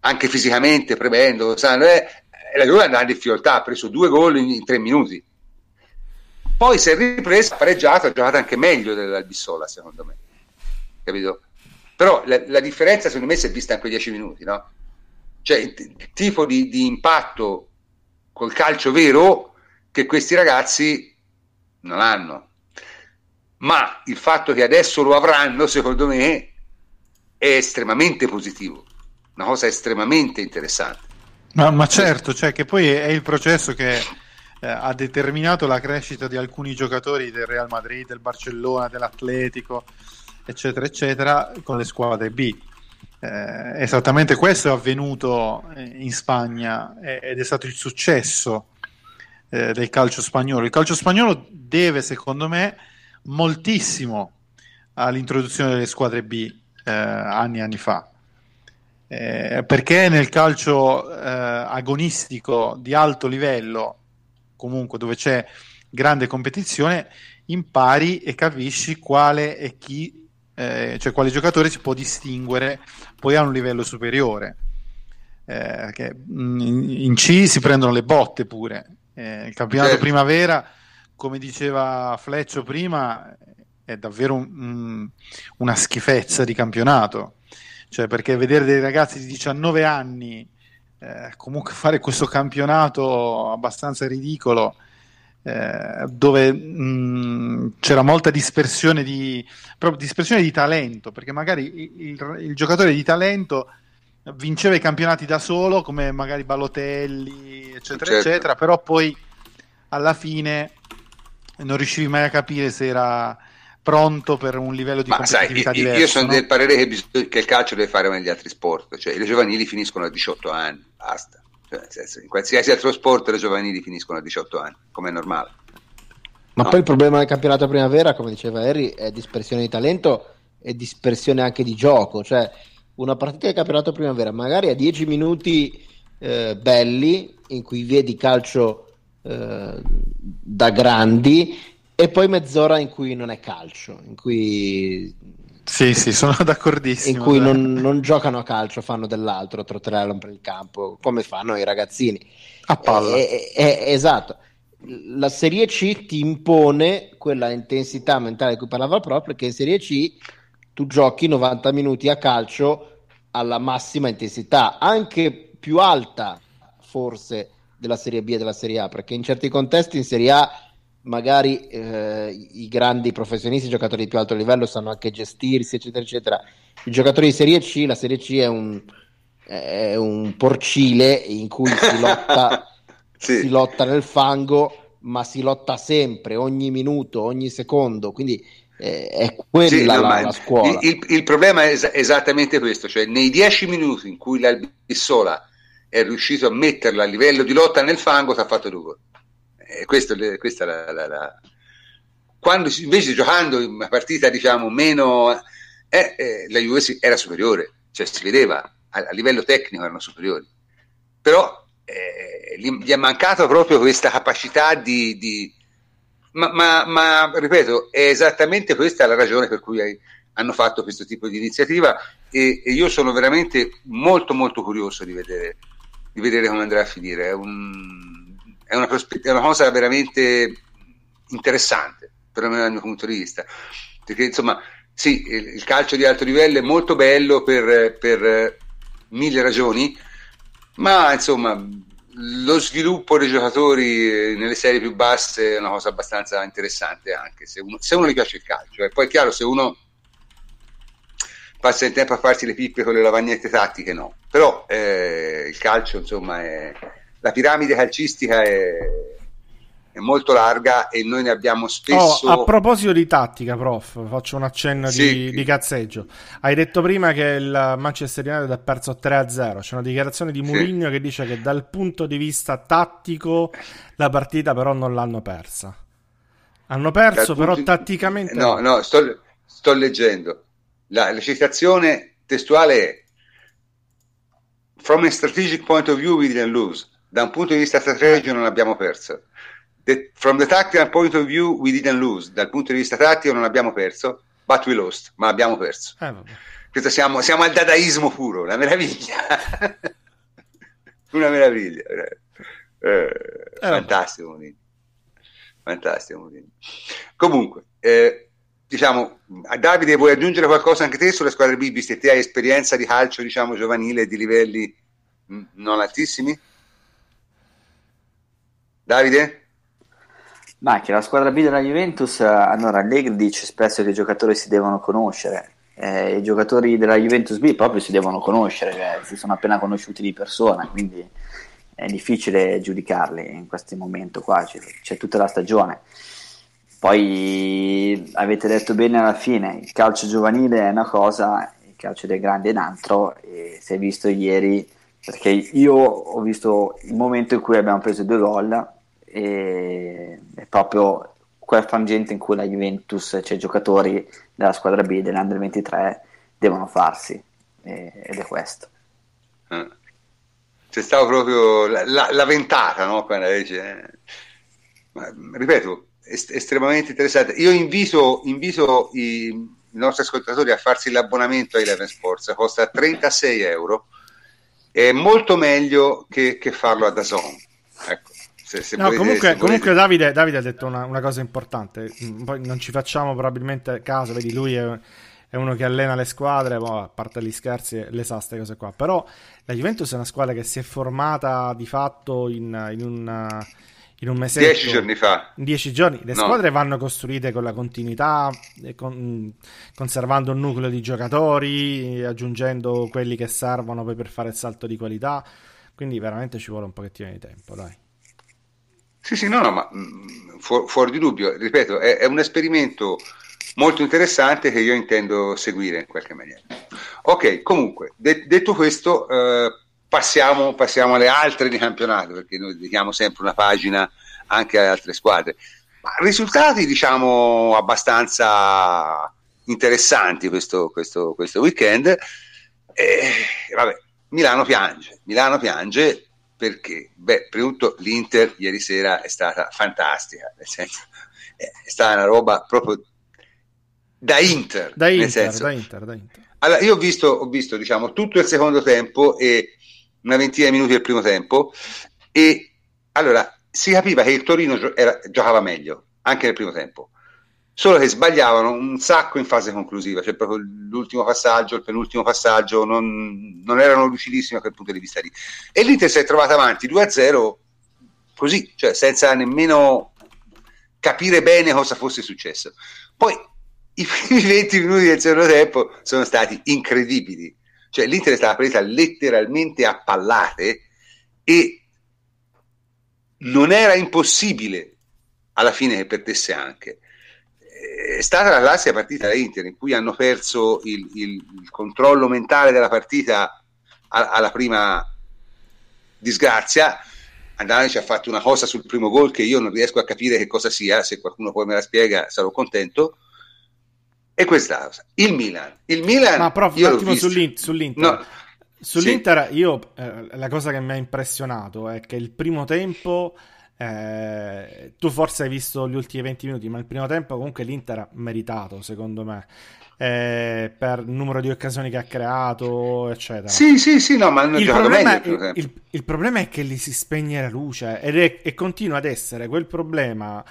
anche fisicamente, premendo, sanno, eh, la Juve è andata in difficoltà, ha preso due gol in, in tre minuti poi si è ripresa, ha pareggiato, ha giocato anche meglio dell'Albissola, secondo me. Capito? Però la, la, differenza, secondo me, si è vista in quei dieci minuti, no? Cioè, il, tipo di, di impatto col calcio vero che questi ragazzi non hanno. Ma il fatto che adesso lo avranno, secondo me, è estremamente positivo, una cosa estremamente interessante. Ma, ma certo, cioè che poi è il processo che eh, ha determinato la crescita di alcuni giocatori del Real Madrid, del Barcellona, dell'Atletico, eccetera, eccetera, con le squadre B. Eh, esattamente questo è avvenuto eh, in Spagna ed è stato il successo eh, del calcio spagnolo. Il calcio spagnolo deve, secondo me, moltissimo all'introduzione delle squadre B eh, anni e anni fa. Eh, perché nel calcio eh, agonistico di alto livello comunque dove c'è grande competizione, impari e capisci quale e chi, eh, cioè quale giocatore si può distinguere poi a un livello superiore. Eh, che mm, in, in, C si prendono le botte pure. Eh, il campionato certo. primavera, come diceva Fleccio prima, è davvero un, un, una schifezza di campionato. Cioè, perché vedere dei ragazzi di 19 anni eh, comunque fare questo campionato abbastanza ridicolo eh, dove mh, c'era molta dispersione di, dispersione di talento perché magari il, il, il, giocatore di talento vinceva i campionati da solo come magari Balotelli eccetera certo. eccetera però poi alla fine non riuscivi mai a capire se era pronto per un livello di Ma competitività sai, diverso. Io sono no? del parere che, bisog- che, il calcio deve fare come gli altri sport, cioè le giovanili finiscono a 18 anni, basta. Cioè, senso, in qualsiasi altro sport le giovanili finiscono a 18 anni, come è normale. Ma no? poi il problema del campionato primavera, come diceva Harry, è dispersione di talento e dispersione anche di gioco, cioè una partita del campionato primavera magari a 10 minuti eh, belli in cui vedi calcio eh, da grandi e poi mezz'ora in cui non è calcio, in cui sì, sì, sono d'accordissimo. In cui non, non, giocano a calcio, fanno dell'altro, trotterellano per il campo, come fanno i ragazzini. A palla. Eh, eh, esatto. La Serie C ti impone quella intensità mentale di cui parlava proprio, che in Serie C tu giochi 90 minuti a calcio alla massima intensità, anche più alta forse della Serie B e della Serie A, perché in certi contesti in Serie A magari eh, i grandi professionisti, i giocatori di più alto livello sanno anche gestirsi, eccetera, eccetera. I giocatori di Serie C, la Serie C è un, è un porcile in cui si lotta, sì. si lotta nel fango, ma si lotta sempre, ogni minuto, ogni secondo, quindi eh, è quella sì, no, la, la, scuola. Il, il, problema è es- esattamente questo, cioè nei dieci minuti in cui l'Albissola è riuscito a metterla a livello di lotta nel fango, ti ha fatto due gol. Eh, questo, questa la, la, la, Quando invece giocando in una partita diciamo meno, eh, eh, la Juve era superiore, cioè si vedeva a, a livello tecnico erano superiori, però eh, gli, gli, è mancato proprio questa capacità di, di ma, ma, ma, ripeto, è esattamente questa la ragione per cui hai, hanno fatto questo tipo di iniziativa e, e, io sono veramente molto molto curioso di vedere, di vedere come andrà a finire. È un, è una, è una cosa veramente interessante, perlomeno dal mio punto di vista. Perché insomma, sì, il, calcio di alto livello è molto bello per, per mille ragioni, ma insomma lo sviluppo dei giocatori nelle serie più basse è una cosa abbastanza interessante anche se uno, se uno gli piace il calcio e poi è chiaro se uno passa il tempo a farsi le pippe con le lavagnette tattiche no però eh, il calcio insomma è, la piramide calcistica è, è molto larga e noi ne abbiamo spesso. Oh, a proposito di tattica, prof, faccio un accenno sì. di, di, cazzeggio. Hai detto prima che il Manchester United ha perso 3-0. C'è una dichiarazione di Mourinho sì. che dice che dal punto di vista tattico la partita però non l'hanno persa. Hanno perso, però di... tatticamente. No, no, sto, sto leggendo. La, la citazione testuale è From a strategic point of view, we didn't lose da un punto di vista strategico non abbiamo perso. The, from the tactical point of view we didn't lose. Dal punto di vista tattico non abbiamo perso, but we lost, ma abbiamo perso. Eh, Questo siamo, siamo, al dadaismo puro, una meraviglia. una meraviglia. Eh, eh, fantastico, Mourinho. Fantastico, Mourinho. Comunque, eh, diciamo, a Davide vuoi aggiungere qualcosa anche te sulle squadre B, visto che te hai esperienza di calcio, diciamo, giovanile di livelli mh, non altissimi? Davide? Ma che la squadra B della Juventus, allora Allegri dice spesso che i giocatori si devono conoscere, eh, i giocatori della Juventus B proprio si devono conoscere, cioè si sono appena conosciuti di persona, quindi è difficile giudicarli in questo momento qua, c'è, c'è tutta la stagione. Poi avete detto bene alla fine, il calcio giovanile è una cosa, il calcio dei grandi è un altro, e si è visto ieri perché io ho visto il momento in cui abbiamo preso due gol e è proprio quel frangente in cui la Juventus, cioè i giocatori della squadra B dell'Under 23 devono farsi e, ed è questo. Eh. C'è stata proprio la, la, la, ventata, no? Quando dice, eh. Ma, ripeto, est- estremamente interessante. Io invito, invito i, i nostri ascoltatori a farsi l'abbonamento a Eleven Sports, costa 36 euro è molto meglio che, che farlo a Dazon. Ecco. Se, se no, volete, comunque, comunque Davide, Davide, ha detto una, una, cosa importante. Poi non ci facciamo probabilmente caso, vedi, lui è, è uno che allena le squadre, boh, a parte gli scherzi, le sa queste cose qua. Però la Juventus è una squadra che si è formata di fatto in, in un in un mese. Dieci giorni fa. Dieci giorni. Le no. squadre vanno costruite con la continuità, con, conservando un nucleo di giocatori, aggiungendo quelli che servono poi per fare il salto di qualità. Quindi veramente ci vuole un pochettino di tempo, dai. Sì, sì, no, no, ma mm, fu- fuori di dubbio, ripeto, è, è, un esperimento molto interessante che io intendo seguire in qualche maniera. Ok, comunque, de- detto questo, eh, passiamo, passiamo alle altre di campionato, perché noi dedichiamo sempre una pagina anche alle altre squadre. Ma risultati, diciamo, abbastanza interessanti questo, questo, questo weekend. E, vabbè, Milano piange, Milano piange perché? Beh, prima di tutto l'Inter ieri sera è stata fantastica, nel senso è stata una roba proprio da Inter. Da Inter, senso, da Inter, da Inter. Allora, io ho visto, ho visto diciamo, tutto il secondo tempo e una ventina di minuti del primo tempo e allora si capiva che il Torino era, giocava meglio anche nel primo tempo solo che sbagliavano un sacco in fase conclusiva, cioè proprio l'ultimo passaggio, il penultimo passaggio, non, non erano lucidissimi a quel punto di vista lì. E l'Inter si è trovata avanti 2-0 così, cioè senza nemmeno capire bene cosa fosse successo. Poi i primi 20 minuti del secondo tempo sono stati incredibili, cioè l'Inter è stata presa letteralmente a pallate e non era impossibile alla fine che perdesse anche è stata la classica partita da Inter in cui hanno perso il, il, il controllo mentale della partita a, alla prima disgrazia. Andani ci ha fatto una cosa sul primo gol che io non riesco a capire che cosa sia, se qualcuno poi me la spiega sarò contento. E questa cosa. Il Milan. Il Milan Ma prof, un attimo sull'Inter. sull'Inter. No, sull'Inter sì. io eh, la cosa che mi ha impressionato è che il primo tempo eh, tu forse hai visto gli ultimi 20 minuti, ma il primo tempo comunque l'Inter ha meritato, secondo me. Eh, per il numero di occasioni che ha creato, eccetera. Sì, sì, sì, no, ma il problema, il, il, il, problema è che gli si spegne la luce ed è, e continua ad essere quel problema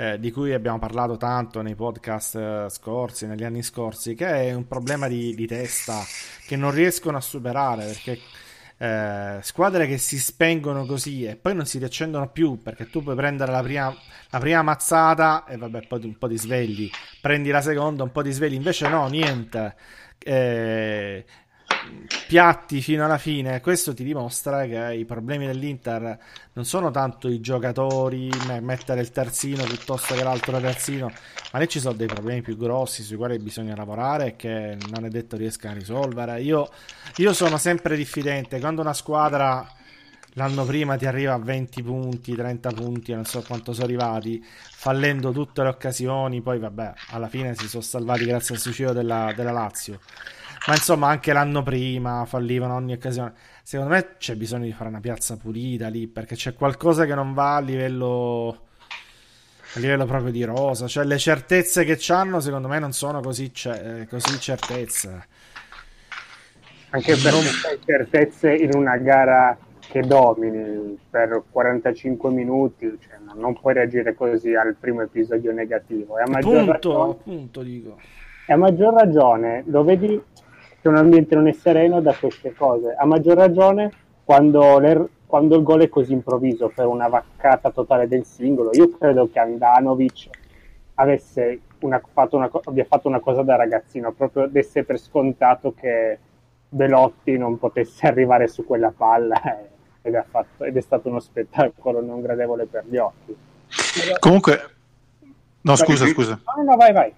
eh, di cui abbiamo parlato tanto nei podcast eh, scorsi, negli anni scorsi, che è un problema di, di testa che non riescono a superare perché eh, squadre che si spengono così e poi non si riaccendono più perché tu puoi prendere la prima, la prima mazzata e vabbè poi un po' di svegli. Prendi la seconda un po' di svegli. Invece no niente. Eh, piatti fino alla fine. Questo ti dimostra che i problemi dell'Inter non sono tanto i giocatori, mettere il terzino piuttosto che l'altro terzino, ma lì ci sono dei problemi più grossi sui quali bisogna lavorare e che non è detto riescano a risolvere. Io, io sono sempre diffidente quando una squadra l'anno prima ti arriva a 20 punti, 30 punti, non so quanto sono arrivati, fallendo tutte le occasioni, poi vabbè, alla fine si sono salvati grazie al suicidio della, della Lazio ma insomma, anche l'anno prima fallivano ogni occasione. Secondo me c'è bisogno di fare una piazza pulita lì perché c'è qualcosa che non va a livello a livello proprio di rosa. Cioè, le certezze che hanno, secondo me, non sono così, ce- così certezze. Anche perché non... certezze in una gara che domini per 45 minuti, cioè, non puoi reagire così al primo episodio negativo. E a maggior punto, ragione, punto dico. E a maggior ragione lo vedi che un ambiente non è sereno da queste cose. A maggior ragione quando, le, quando il gol è così improvviso per una vaccata totale del singolo. Io credo che Andanovic avesse una, fatto una, abbia fatto una cosa da ragazzino, proprio desse per scontato che Belotti non potesse arrivare su quella palla eh, ed, fatto, ed, è stato uno spettacolo non gradevole per gli occhi. Comunque, no, scusa, scusa. No, no, vai, vai.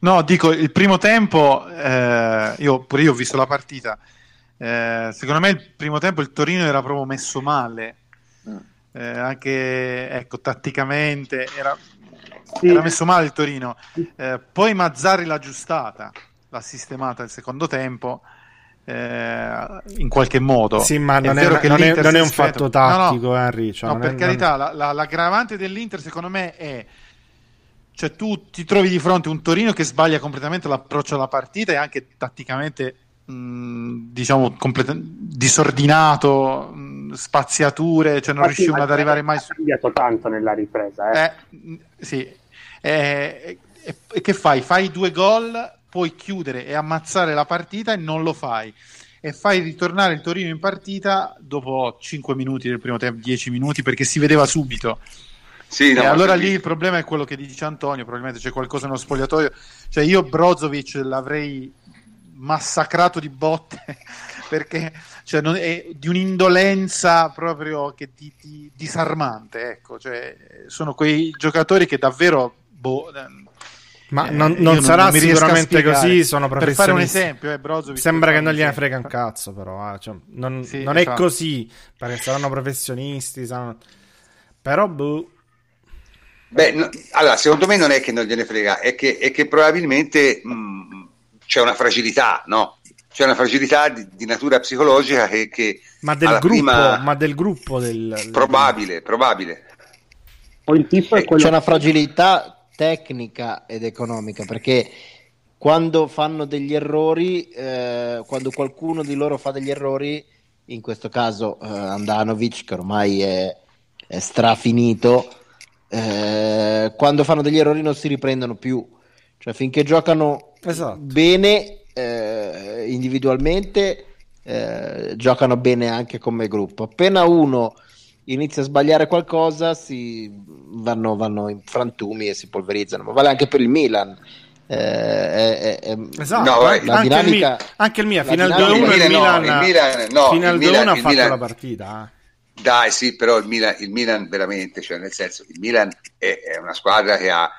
No, dico, il primo tempo, eh, io pure io ho visto la partita, eh, secondo me il primo tempo il Torino era proprio messo male, mm. eh, anche ecco, tatticamente era, sì. era, messo male il Torino. Eh, poi Mazzari l'ha aggiustata, l'ha sistemata il secondo tempo. Eh, in qualche modo sì, ma non è, è, non è, non è un fatto tattico, no, no, Henry. Cioè no per carità, la, la, l'aggravante dell'Inter, secondo me, è cioè tu ti trovi di fronte a un Torino che sbaglia completamente l'approccio alla partita e anche tatticamente mh, diciamo complet- disordinato, mh, spaziature, cioè non Infatti, riuscivano ad arrivare mai su... Ha cambiato tanto nella ripresa, eh. eh sì. Eh, e, e che fai? Fai due gol, puoi chiudere e ammazzare la partita e non lo fai e fai ritornare il Torino in partita dopo 5 minuti del primo tempo, 10 minuti perché si vedeva subito sì, no, allora lì il problema è quello che dice Antonio, probabilmente c'è qualcosa nello spogliatoio. Cioè io Brozovic l'avrei massacrato di botte perché cioè, non, è di un'indolenza proprio che ti, ti, disarmante. Ecco. Cioè, sono quei giocatori che davvero... Boh, ma eh, non, non sarà non sicuramente così. Sono per fare un esempio, eh, Brozovic sembra che non gliene frega un cazzo, però eh. cioè, non, sì, non esatto. è così perché saranno professionisti. Saranno... Però, boh, Beh, no, allora, secondo me non è che non gliene frega, è che, è che probabilmente mh, c'è una fragilità, no? c'è una fragilità di, di natura psicologica che, che ma, del gruppo, prima... ma del gruppo del... probabile, probabile. Poi il tifo è quello... C'è una fragilità tecnica ed economica perché quando fanno degli errori, eh, quando qualcuno di loro fa degli errori, in questo caso eh, Andanovic che ormai è, è strafinito, eh, quando fanno degli errori non si riprendono più, cioè finché giocano esatto. bene eh, individualmente, eh, giocano bene anche come gruppo. Appena uno inizia a sbagliare qualcosa, si vanno, vanno in frantumi e si polverizzano, ma vale anche per il Milan eh, è, è, esatto, no, anche, dinamica, il, anche il mia fino al 2-1 il Milan, no, il Milan, no, fino al 2-1 ha fatto Milan, la partita eh. Dai sì però il Milan, il Milan veramente cioè nel senso il Milan è, è una squadra che, ha,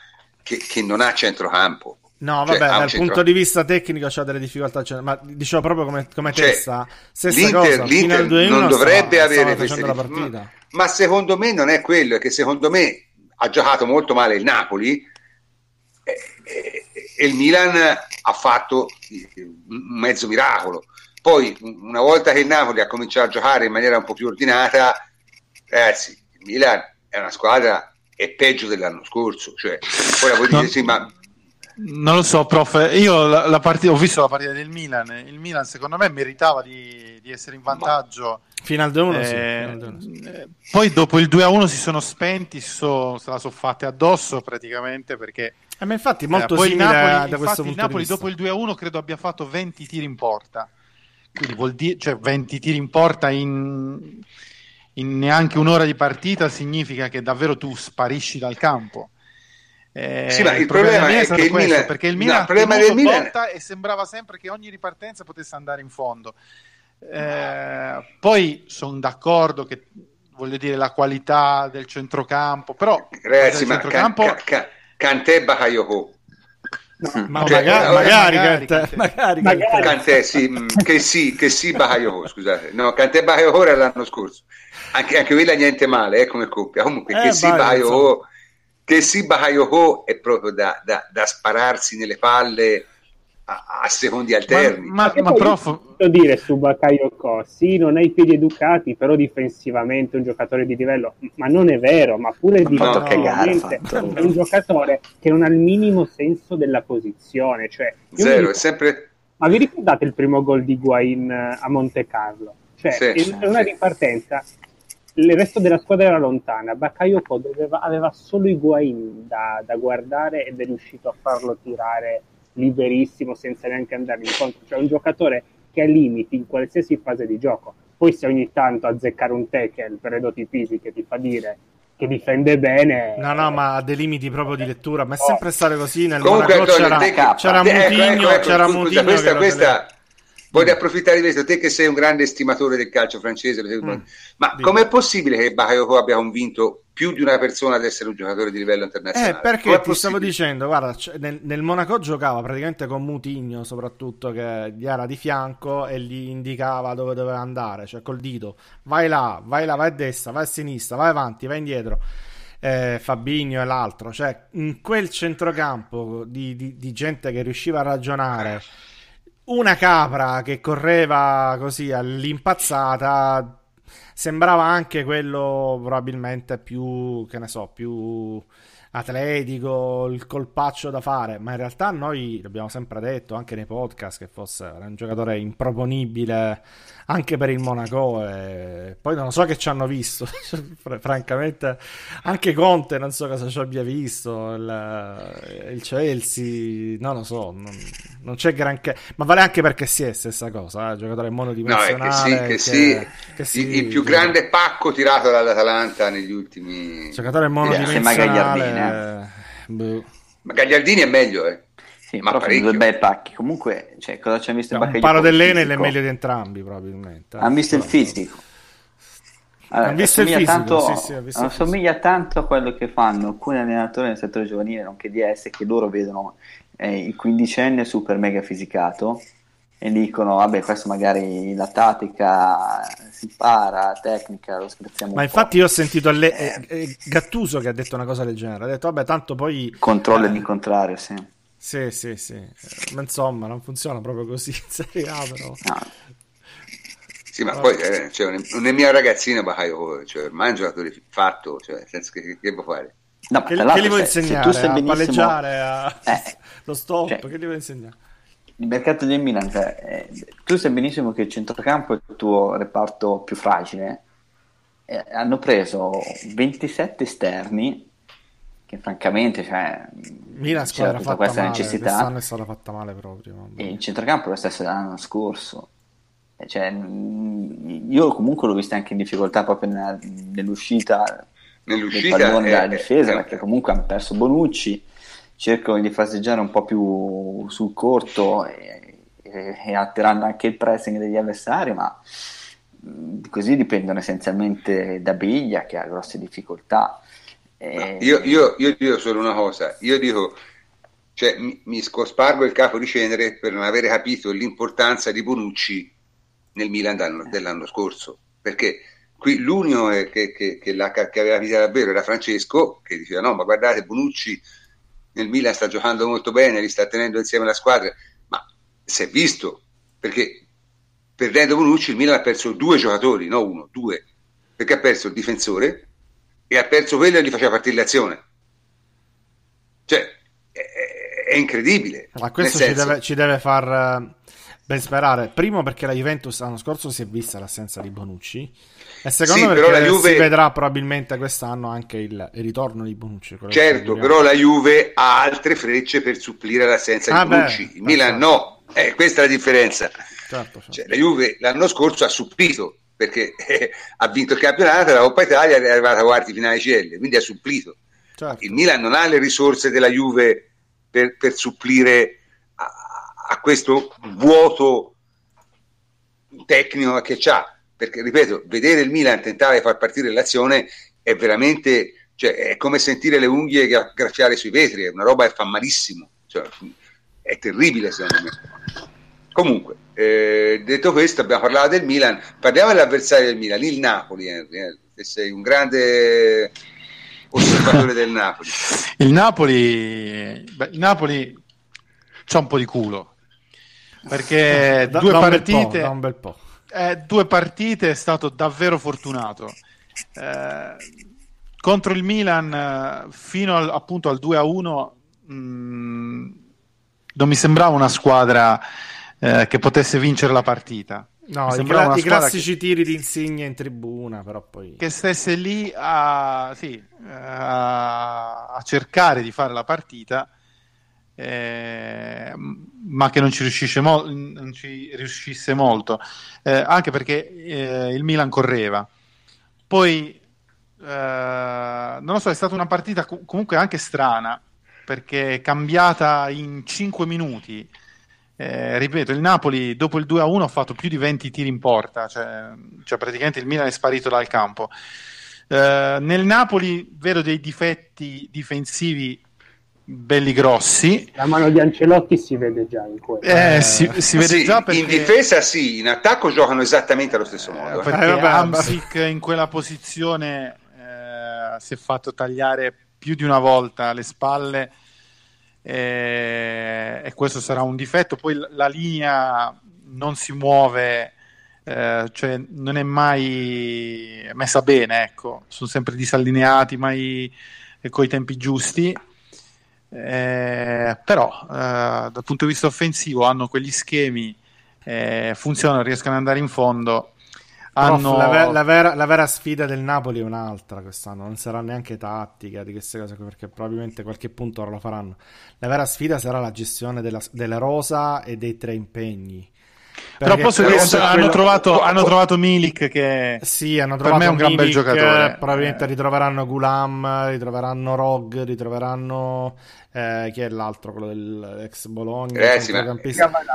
che, che, non ha centrocampo No, cioè, vabbè, dal punto di vista tecnico c'ha delle difficoltà, cioè, ma dicevo proprio come, come cioè, testa. Stessa l'Inter, cosa, l'Inter non dovrebbe stava, avere queste la partita. Ma, ma secondo me non è quello, è che secondo me ha giocato molto male il Napoli e, e il Milan ha fatto un mezzo miracolo. Poi, una volta che il Napoli ha cominciato a giocare in maniera un po' più ordinata, ragazzi, il Milan è una squadra è peggio dell'anno scorso. Cioè, ora vuoi dire sì, ma non lo so, prof. Io la, la partita, ho visto la partita del Milan. Il Milan, secondo me, meritava di, di essere in vantaggio. Fino al 2-1, eh, sì. Eh, poi dopo il 2-1 si sono spenti, so, se la sono fatte addosso praticamente perché eh, ma infatti molto eh, poi simile Napoli, da infatti questo il Napoli dopo il 2-1 credo abbia fatto 20 tiri in porta. Quindi vuol dire, cioè 20 tiri in porta in, in neanche un'ora di partita significa che davvero tu sparisci dal campo. Eh, sì, ma il, il problema, problema è, è che il questo, Milan, perché il Milan, no, il del Milan... e sembrava sempre che ogni ripartenza potesse andare in fondo. Eh, poi sono d'accordo che voglio dire la qualità del centrocampo, però Ragazzi, ma centrocampo... Ca- ca- Cantè Bakayoko. No, ma cioè, magari, magari, magari, Cantè, magari, magari. Cantè, sì, mm, che sì, che sì Bakayoko, scusate. No, Cantè Bakayoko era l'anno scorso. Anche, anche quella niente male, eh, come coppia. Comunque, eh, che sì Bakayoko che sì Bakayoko è proprio da, da, da spararsi nelle palle a, a secondi alterni. Ma, ma, ma prof... dire su Bakayoko, sì, non ha i piedi educati, però difensivamente un giocatore di livello, ma non è vero, ma pure difensivamente no, è un giocatore che non ha il minimo senso della posizione, cioè, Zero, dico, è sempre... Ma vi ricordate il primo gol di Guain a Monte Carlo? Cioè, sì, è una ripartenza il resto della squadra era lontana. Bakayoko doveva, aveva solo Higuain da, da guardare ed è riuscito a farlo tirare liberissimo senza neanche andare incontro. Cioè un giocatore che ha limiti in qualsiasi fase di gioco. Poi se ogni tanto azzeccare un tackle per le doti fisiche ti fa dire che difende bene. No, no, ma ha dei limiti proprio di lettura. Ma è sempre stato così. Nel Comunque, Monaco c'era, c'era Mutigno, ecco, ecco, ecco, c'era Mutigno questa, questa, Voglio approfittare di questo, te che sei un grande estimatore del calcio francese, mm. ma com'è possibile che Bakayoko abbia convinto più di una persona ad essere un giocatore di livello internazionale? Eh, perché ti stavo dicendo, guarda, nel, nel, Monaco giocava praticamente con Mutigno, soprattutto, che gli era di fianco e gli indicava dove doveva andare, cioè col dito, vai là, vai là, vai a destra, vai a sinistra, vai avanti, vai indietro. Eh, Fabinho e l'altro, cioè in quel centrocampo di, di, di gente che riusciva a ragionare una capra che correva così all'impazzata sembrava anche quello probabilmente più, che ne so, più atletico, il colpaccio da fare, ma in realtà noi l'abbiamo sempre detto anche nei podcast che fosse un giocatore improponibile anche per il Monaco e poi non so che ci hanno visto francamente anche Conte non so cosa ci abbia visto il, il Chelsea non lo so non, non, c'è granché ma vale anche perché si è stessa cosa eh? giocatore monodimensionale no, che sì, che, che, sì, che sì, il, il più grande pacco tirato dall'Atalanta negli ultimi giocatore monodimensionale eh, boh. ma Gagliardini è meglio eh sì, ma parecchio. due bei pacchi. Comunque, cioè, cosa ci ha visto il Un paro dell'Enel è meglio di entrambi, probabilmente. Hanno visto il fisico. Allora, visto il fisico, tanto, sì, sì, visto assomiglia fisico. tanto a quello che fanno alcuni allenatori nel settore giovanile, nonché DS, che loro vedono eh, il quindicenne super mega fisicato e dicono, vabbè, questo magari la tattica si para, tecnica, lo scherziamo Ma infatti io ho sentito alle... eh. eh, Gattuso che ha detto una cosa del genere, ha detto, vabbè, tanto poi... Controllo eh, l'incontrario, sì Sì, sì, sì. Ma insomma, non funziona proprio così in Serie A, però. No. Sì, ma poi eh, cioè, non è mio ragazzino Bahaio, cioè, ormai è un giocatore fatto, cioè, senza che, che può fare? No, che, che gli vuoi insegnare? Se a benissimo... palleggiare, a... Eh, lo stop, cioè, che gli vuoi insegnare? Il mercato del Milan, cioè, eh, tu sai benissimo che il centrocampo è il tuo reparto più fragile. Eh, hanno preso 27 esterni che francamente cioè, Milan c'era tutta questa male, necessità. quest'anno è stata fatta male proprio e il centrocampo è lo stesso dell'anno scorso. Cioè, io comunque l'ho vista anche in difficoltà proprio nella, nell'uscita, nell'uscita del pallone dalla difesa è, perché comunque hanno perso Bonucci. Cercano di faseggiare un po' più sul corto e, e, e alterando anche il pressing degli avversari ma così dipendono essenzialmente da Biglia che ha grosse difficoltà e... io, io, io, dico solo una cosa io dico cioè, mi, mi scospargo il capo di cenere per non avere capito l'importanza di Bonucci nel Milan dell'anno scorso, perché qui l'unico che, che, che, la, che aveva capito davvero era Francesco, che diceva no, ma guardate Bonucci nel Milan sta giocando molto bene, li sta tenendo insieme la squadra, ma si è visto, perché perdendo Bonucci il Milan ha perso due giocatori, no uno, due, perché ha perso il difensore e ha perso quello che gli faceva partire l'azione. Cioè, è, è incredibile. Ma questo ci deve, ci deve, far Ben sperare, primo perché la Juventus l'anno scorso si è vista l'assenza di Bonucci e secondo sì, perché Juve... si vedrà probabilmente quest'anno anche il, il ritorno di Bonucci. Certo, però la Juve ha altre frecce per supplire l'assenza ah, di Bonucci, il Milan no, eh, questa è la differenza. Certo, certo. Cioè, la Juve l'anno scorso ha supplito perché eh, ha vinto il campionato, la Coppa Italia è arrivata a quarti finale CL, quindi ha supplito. Certo. Il Milan non ha le risorse della Juve per, per supplire a questo vuoto tecnico che c'ha. Perché, ripeto, vedere il Milan tentare di far partire l'azione è veramente, cioè, è come sentire le unghie graffiare sui vetri, è una roba che fa malissimo, cioè, è terribile secondo me. Comunque, eh, detto questo, abbiamo parlato del Milan, parliamo dell'avversario del Milan, il Napoli, eh, eh, sei un grande osservatore del Napoli. Il Napoli, beh, il Napoli c'ha un po' di culo, perché da, due, da partite, un bel po', eh, due partite è stato davvero fortunato. Eh, contro il Milan eh, fino al, appunto al 2 a 1 mh, mm, non mi sembrava una squadra eh, che potesse vincere la partita. No, i, cla- i classici che... tiri di insigne in tribuna, però poi... Che stesse lì a, sì, a, a cercare di fare la partita eh, ma che non ci, riuscisse, mo- non ci riuscisse molto, eh, anche perché eh, il Milan correva. Poi, eh, non lo so, è stata una partita co- comunque anche strana, perché cambiata in 5 minuti. Eh, ripeto, il Napoli dopo il 2-1 ha fatto più di 20 tiri in porta, cioè, cioè praticamente il Milan è sparito dal campo. Uh, nel Napoli vedo dei difetti difensivi belli grossi. La mano di Ancelotti si vede già in quello. Eh, si, si vede sì, già perché... In difesa sì, in attacco giocano esattamente allo stesso eh, modo. Eh, perché eh, Amsic in quella posizione eh, si è fatto tagliare più di una volta le spalle eh, e questo sarà un difetto. Poi la linea non si muove, eh, cioè non è mai messa bene, ecco. sono sempre disallineati, mai con i tempi giusti eh, però eh, dal punto di vista offensivo hanno quegli schemi, eh, funzionano, riescono ad andare in fondo. Hanno... Prof, la, ver- la, vera, la, vera, sfida del Napoli è un'altra quest'anno, non sarà neanche tattica di queste cose perché probabilmente qualche punto ora lo faranno. La vera sfida sarà la gestione della, della rosa e dei tre impegni. Però posso dire hanno, trovato, hanno trovato Milik che sì, hanno trovato per me è un gran bel giocatore. Probabilmente eh. ritroveranno Gulam, ritroveranno Rog, ritroveranno eh, chi è l'altro, quello dell'ex Bologna, eh, sì, ma,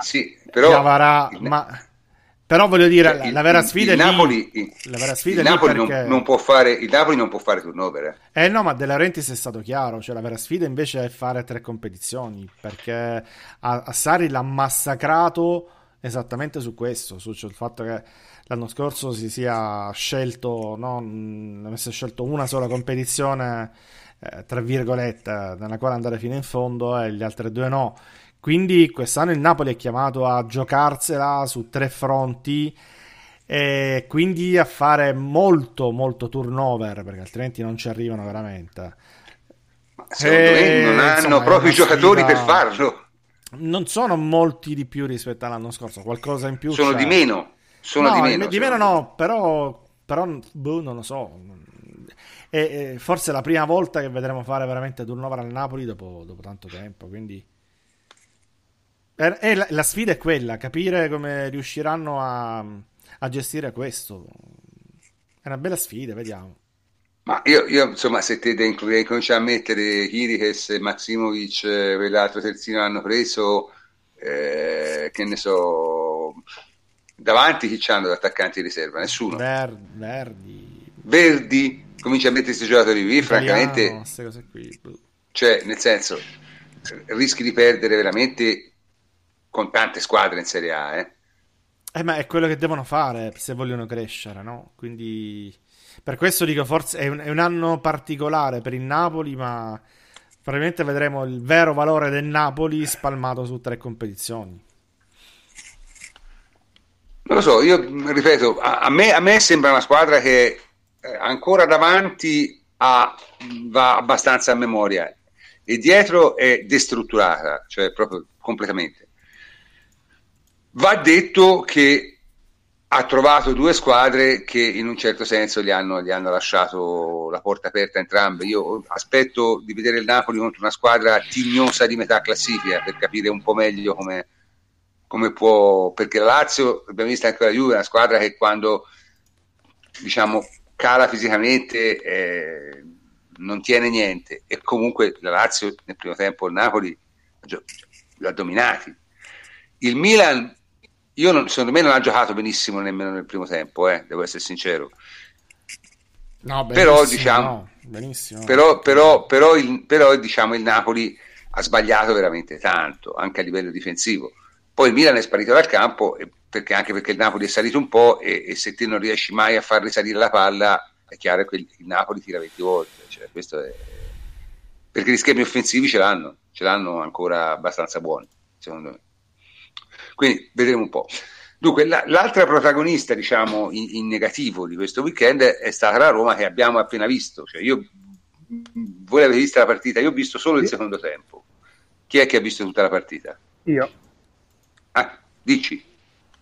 sì, però Chiavarà, ma però voglio dire, cioè, la, vera sfida il, è Napoli, lì. La vera sfida il, Napoli perché... non, non, può fare, il Napoli non può fare turnover. Eh. eh no, ma De Laurentiis è stato chiaro, cioè la vera sfida invece è fare tre competizioni, perché a, a Sari l'ha massacrato esattamente su questo, sul fatto che l'anno scorso si sia scelto, no, avesse scelto una sola competizione eh, tra virgolette, nella quale andare fino in fondo e gli altri due no. Quindi quest'anno il Napoli è chiamato a giocarsela su tre fronti e quindi a fare molto molto turnover perché altrimenti non ci arrivano veramente. Secondo e, me non hanno insomma, proprio i giocatori per farlo. Non sono molti di più rispetto all'anno scorso, qualcosa in più. Sono c'è. di meno. Sono no, di meno. Di meno no, però, però boh, non lo so. E, e forse è la prima volta che vedremo fare veramente turnover al Napoli dopo, dopo tanto tempo. Quindi e la, la, sfida è quella, capire come riusciranno a, a, gestire questo. È una bella sfida, vediamo. Ma io, io insomma, se te devi cominciare a mettere Kirikes e Maximovic, quell'altro eh, terzino hanno preso, eh, che ne so, davanti chi c'hanno da attaccanti di riserva? Nessuno. Ver, verdi. Verdi, comincia a mettere questi giocatori qui, francamente... Qui. Boh. Cioè, nel senso, rischi di perdere veramente con tante squadre in Serie A. Eh. Eh, ma è quello che devono fare se vogliono crescere, no? Quindi per questo dico forse è un, è un, anno particolare per il Napoli, ma probabilmente vedremo il vero valore del Napoli spalmato su tre competizioni. Non lo so, io ripeto, a, a, me, a me, sembra una squadra che eh, ancora davanti ha, va abbastanza a memoria e dietro è destrutturata, cioè proprio completamente. Va detto che ha trovato due squadre che in un certo senso gli hanno, gli hanno, lasciato la porta aperta entrambe. Io aspetto di vedere il Napoli contro una squadra tignosa di metà classifica per capire un po' meglio come, come può, perché la Lazio, abbiamo visto anche la Juve, una squadra che quando diciamo cala fisicamente eh, non tiene niente e comunque la Lazio nel primo tempo il Napoli l'ha dominati. Il Milan io non, secondo me non ha giocato benissimo nemmeno nel primo tempo, eh, devo essere sincero. No, però diciamo, no, benissimo. Però, però, però, il, però diciamo, il Napoli ha sbagliato veramente tanto, anche a livello difensivo. Poi il Milan è sparito dal campo, perché, anche perché il Napoli è salito un po' e, e, se te non riesci mai a far risalire la palla, è chiaro che il, il Napoli tira 20 volte. Cioè, è... Perché gli schemi offensivi ce l'hanno, ce l'hanno ancora abbastanza buoni, secondo me. Quindi vedremo un po'. Dunque, la, l'altra protagonista, diciamo, in, in, negativo di questo weekend è stata la Roma che abbiamo appena visto. Cioè, io, voi l'avete vista la partita, io ho visto solo il secondo tempo. Chi è che ha visto tutta la partita? Io. Ah, dici.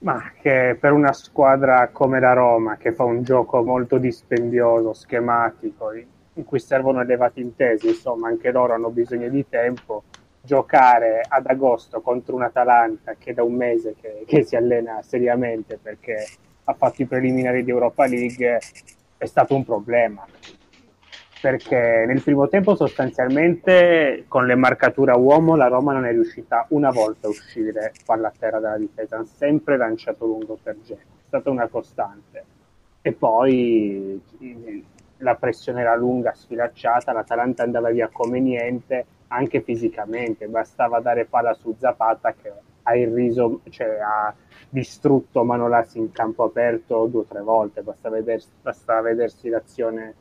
Ma che per una squadra come la Roma, che fa un gioco molto dispendioso, schematico, in cui servono elevati intesi, insomma, anche loro hanno bisogno di tempo giocare ad agosto contro un Atalanta che da un mese che, che, si allena seriamente perché ha fatto i preliminari di Europa League è stato un problema. Perché nel primo tempo sostanzialmente con le marcature a uomo la Roma non è riuscita una volta a uscire palla a terra dalla difesa, ha sempre lanciato lungo per Genoa, è stata una costante. E poi la pressione era lunga, sfilacciata, l'Atalanta andava via come niente anche fisicamente, bastava dare palla su Zapata che ha irriso, cioè ha distrutto Manolassi in campo aperto due o tre volte, basta vedersi, basta vedersi l'azione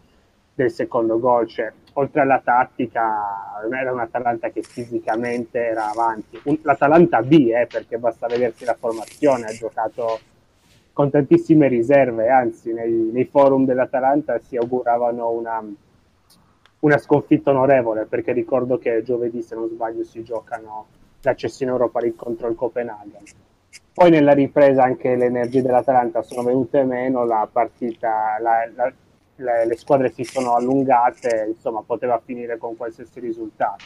del secondo gol, cioè, oltre alla tattica era un'Atalanta che fisicamente era avanti, Un, l'Atalanta B eh, perché basta vedersi la formazione, ha giocato con tantissime riserve, anzi nei, nei forum dell'Atalanta si auguravano una una sconfitta onorevole perché ricordo che giovedì se non sbaglio si giocano l'accesso in Europa League contro il Copenaghen. Poi nella ripresa anche le energie dell'Atalanta sono venute meno la partita la, la, le, le, squadre si sono allungate insomma poteva finire con qualsiasi risultato.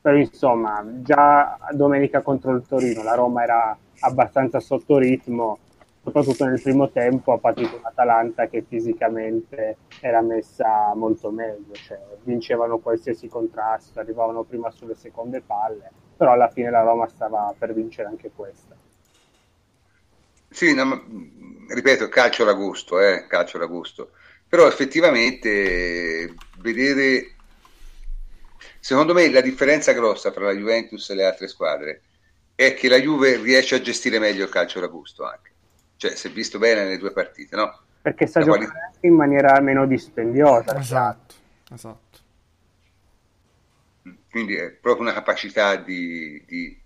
Però insomma già domenica contro il Torino la Roma era abbastanza sotto ritmo soprattutto nel primo tempo ha partito un'Atalanta che fisicamente era messa molto meglio, cioè vincevano qualsiasi contrasto, arrivavano prima sulle seconde palle, però alla fine la Roma stava per vincere anche questa. Sì, no, ripeto, calcio da gusto, eh, calcio da gusto. Però effettivamente vedere, secondo me la differenza grossa tra la Juventus e le altre squadre è che la Juve riesce a gestire meglio il calcio da gusto anche cioè si è visto bene nelle due partite, no? Perché sta giocando quali... in maniera meno dispendiosa. Esatto, esatto. quindi è proprio una capacità di, di,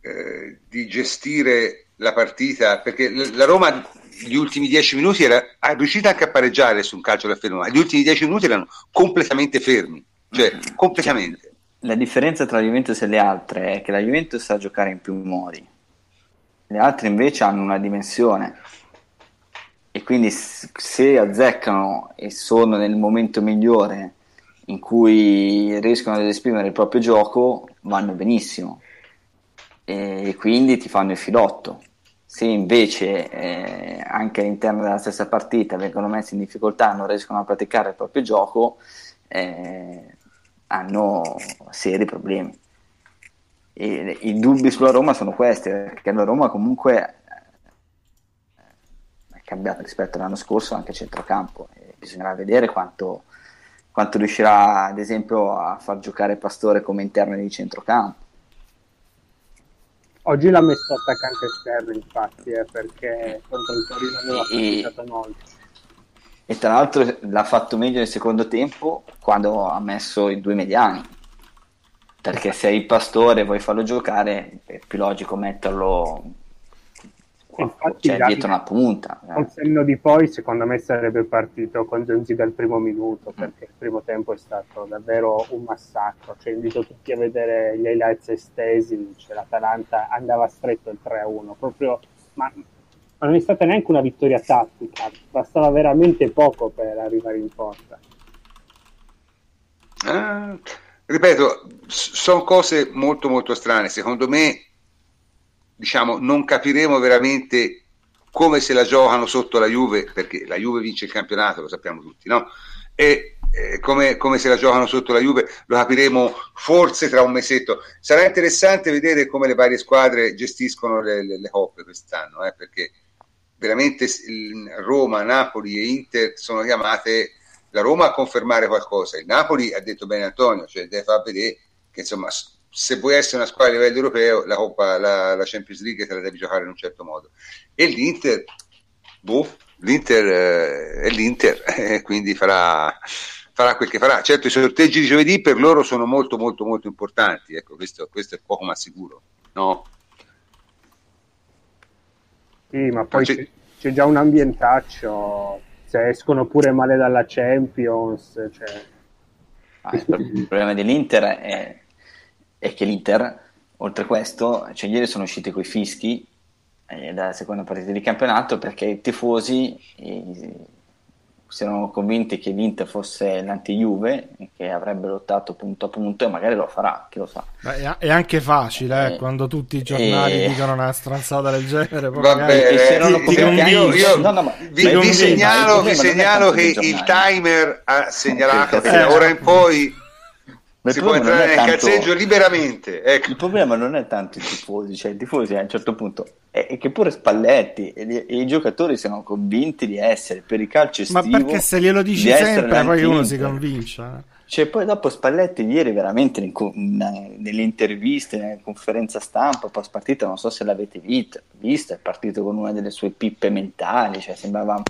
eh, di gestire la partita, perché la Roma gli ultimi dieci minuti era riuscita anche a pareggiare su un calcio da fermo, ma gli ultimi dieci minuti erano completamente fermi, cioè completamente. La differenza tra la Juventus e le altre è che la Juventus sa giocare in più modi, le altre invece hanno una dimensione e quindi se azzeccano e sono nel momento migliore in cui riescono ad esprimere il proprio gioco, vanno benissimo e quindi ti fanno il filotto. Se invece eh, anche all'interno della stessa partita vengono messi in difficoltà e non riescono a praticare il proprio gioco, eh, hanno seri problemi. E I dubbi sulla Roma sono questi, perché la Roma comunque è cambiata rispetto all'anno scorso anche a centrocampo, bisognerà vedere quanto, quanto riuscirà ad esempio a far giocare Pastore come interno di centrocampo. Oggi l'ha messo attaccante esterno infatti eh, perché contro il Torino aveva faticato molto e tra l'altro l'ha fatto meglio nel secondo tempo quando ha messo i due mediani perché se hai il pastore e vuoi farlo giocare è più logico metterlo Infatti, cioè, dietro una punta eh. col senno di poi secondo me sarebbe partito con Genzi dal primo minuto mm. perché il primo tempo è stato davvero un massacro cioè, invito tutti a vedere gli highlights estesi cioè, l'Atalanta andava stretto il 3-1 proprio ma ma non è stata neanche una vittoria tattica, bastava veramente poco per arrivare in porta. Eh, ripeto, sono cose molto molto strane. Secondo me, diciamo, non capiremo veramente come se la giocano sotto la Juve, perché la Juve vince il campionato, lo sappiamo tutti, no? E eh, come, come, se la giocano sotto la Juve lo capiremo forse tra un mesetto. Sarà interessante vedere come le varie squadre gestiscono le, le, le coppe quest'anno, eh, perché veramente Roma, Napoli e Inter sono chiamate la Roma a confermare qualcosa, il Napoli ha detto bene Antonio, cioè deve far vedere che insomma se vuoi essere una squadra a livello europeo la, Coppa, la, la Champions League te la devi giocare in un certo modo e l'Inter boh, l'Inter eh, è l'Inter eh, quindi farà, farà quel che farà certo i sorteggi di giovedì per loro sono molto molto molto importanti ecco questo, questo è poco ma sicuro no? Sì, ma poi c'è, c'è già un ambientaccio, se escono pure male dalla Champions. Cioè... Ah, il problema dell'Inter è, è, che l'Inter, oltre questo, cioè ieri sono usciti quei fischi eh, dalla seconda partita di campionato perché i tifosi eh, si erano convinti che l'Inter fosse l'anti-Juve e che avrebbe lottato punto a punto e magari lo farà, chi lo sa. Beh, è anche facile eh, eh, quando tutti i giornali e... dicono una stranzata del genere. Vabbè, eh, io, io no, no, vi, vi, segnalo, vi segnalo che il timer ha segnalato che da ora in poi si può entrare nel tanto... cazzeggio liberamente. Ecco. Il problema non è tanto i tifosi, cioè i tifosi a un certo punto è, è che pure Spalletti e, e, i giocatori siano convinti di essere per il calcio estivo. Ma perché se glielo dici sempre poi uno si convince. Eh. Cioè, poi dopo Spalletti ieri veramente in, in, nelle interviste, nella conferenza stampa post partita, non so se l'avete visto, visto, è partito con una delle sue pippe mentali, cioè sembrava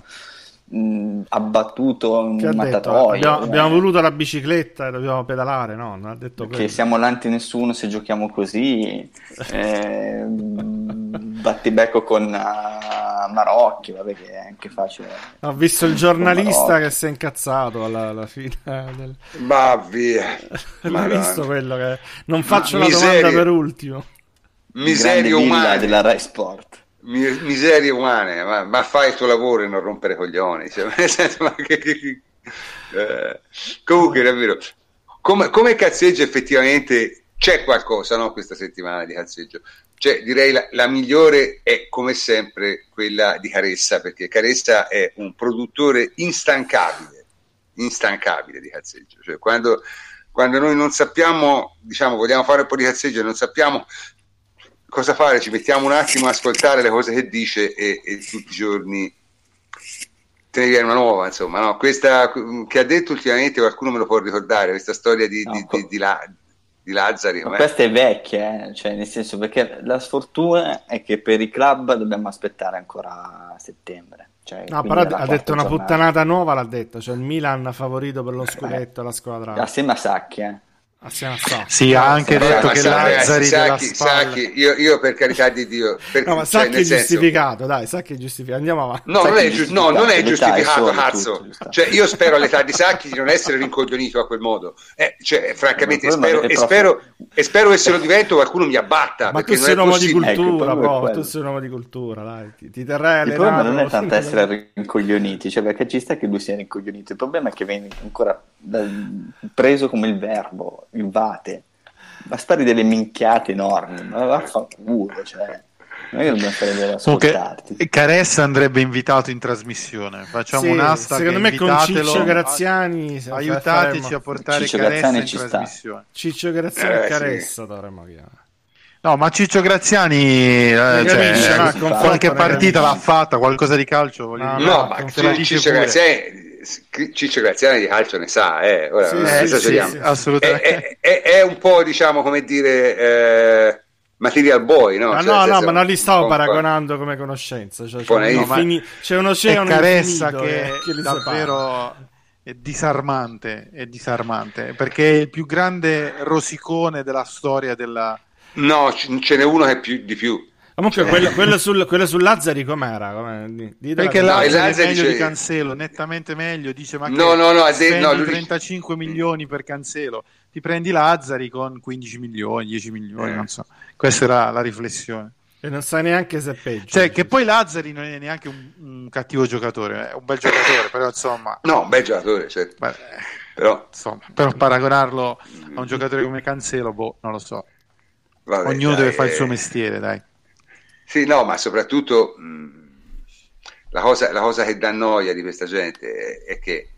mh, abbattuto un mattatoio. Abbiamo, eh. abbiamo, voluto la bicicletta e dobbiamo pedalare, no? Non ha detto che siamo l'anti nessuno se giochiamo così. eh, battibecco con uh, Marocchi, vabbè che è anche facile. Ho visto il giornalista che si è incazzato alla, alla fine. Del... Ma via. L'hai visto quello che... Non faccio Ma la miseria. domanda per ultimo. Miseria umana. della Rai Sport miserie umane, ma, ma, fai il tuo lavoro e non rompere coglioni. Cioè, che, che, eh, comunque, davvero, come, come cazzeggio effettivamente c'è qualcosa no, questa settimana di cazzeggio. Cioè, direi la, la, migliore è come sempre quella di Caressa, perché Caressa è un produttore instancabile, instancabile di cazzeggio. Cioè, quando, quando noi non sappiamo, diciamo, vogliamo fare un po' di cazzeggio e non sappiamo cosa fare? Ci mettiamo un attimo a ascoltare le cose che dice e, e tutti i giorni te ne viene una nuova, insomma, no? Questa che ha detto ultimamente qualcuno me lo può ricordare, questa storia di, no, di, di, di, la, di Lazzari. Questa è vecchia, eh? cioè, nel senso perché la sfortuna è che per i club dobbiamo aspettare ancora settembre. Cioè, no, però ha detto una giornata. puttanata nuova, l'ha detto, cioè il Milan favorito per lo scudetto, eh, la squadra. Assieme a Sacchi, eh. Assieme a Sacchi. Sì, ha anche Beh, detto che Lazzari Sacchi, Sacchi io, io, per carità di Dio... Per, no, ma cioè, Sacchi è giustificato, dai, Sacchi è giustificato. Andiamo avanti. No, non è, giu- no, non è giustificato, cazzo. Cioè, io spero all'età di Sacchi di non essere rincoglionito a quel modo. Eh, cioè, francamente, spero, e, spero, e spero che se lo divento qualcuno mi abbatta. Ma tu sei un uomo di cultura, ecco, tu sei un uomo di cultura, dai. Ti, ti terrei Il problema non è tanto essere rincoglioniti, cioè perché ci sta che lui sia rincoglionito. Il problema è che viene ancora preso come il verbo, il vate ma spari delle minchiate enormi, ma vaffanculo, cioè. Noi dobbiamo fare delle ascoltarti. Caressa andrebbe invitato in trasmissione. Facciamo sì, un hashtag. Secondo me con Ciccio Graziani aiutateci faremo... a portare Ciccio Caressa Graziani in trasmissione. Sta. Ciccio Graziani e eh, Caressa sì. dovremmo chiamare. No, ma Ciccio Graziani eh, cioè, no, qualche partita l'ha fatta, qualcosa di calcio. No, no, no ma Ciccio Graziani Ciccio Graziani di calcio ne sa, eh. Ora, sì, eh, esageriamo. Sì, sì, assolutamente. È, è, è, un po', diciamo, come dire, eh, material boy, no? Ma cioè, no, no, ma non li stavo paragonando come conoscenza. Cioè, cioè, no, fini... c'è un oceano caressa che, eh, che davvero è disarmante, è disarmante, perché è il più grande rosicone della storia della... No, ce n'è uno che è più di più Comunque, cioè... quello, quello, sul, quello, su Lazzari com'era? Come... Perché la... Lazzari, Lazzari è meglio dice... di Cancelo, nettamente meglio. Dice: Ma no, no, no, de... no, lui... 35 milioni per Cancelo, ti prendi Lazzari con 15 milioni, 10 milioni, eh. non so. Questa era la riflessione. E non sai neanche se è peggio. Cioè, che poi Lazzari non è neanche un, un cattivo giocatore, è un bel giocatore, però insomma. No, un bel giocatore, certo. Beh, però... Insomma, però paragonarlo a un giocatore come Cancelo, boh, non lo so. Vabbè, Ognuno dai, deve fare il suo mestiere, dai. Sì, no, ma soprattutto mh, la, cosa, la, cosa, che dà noia di questa gente è, è, che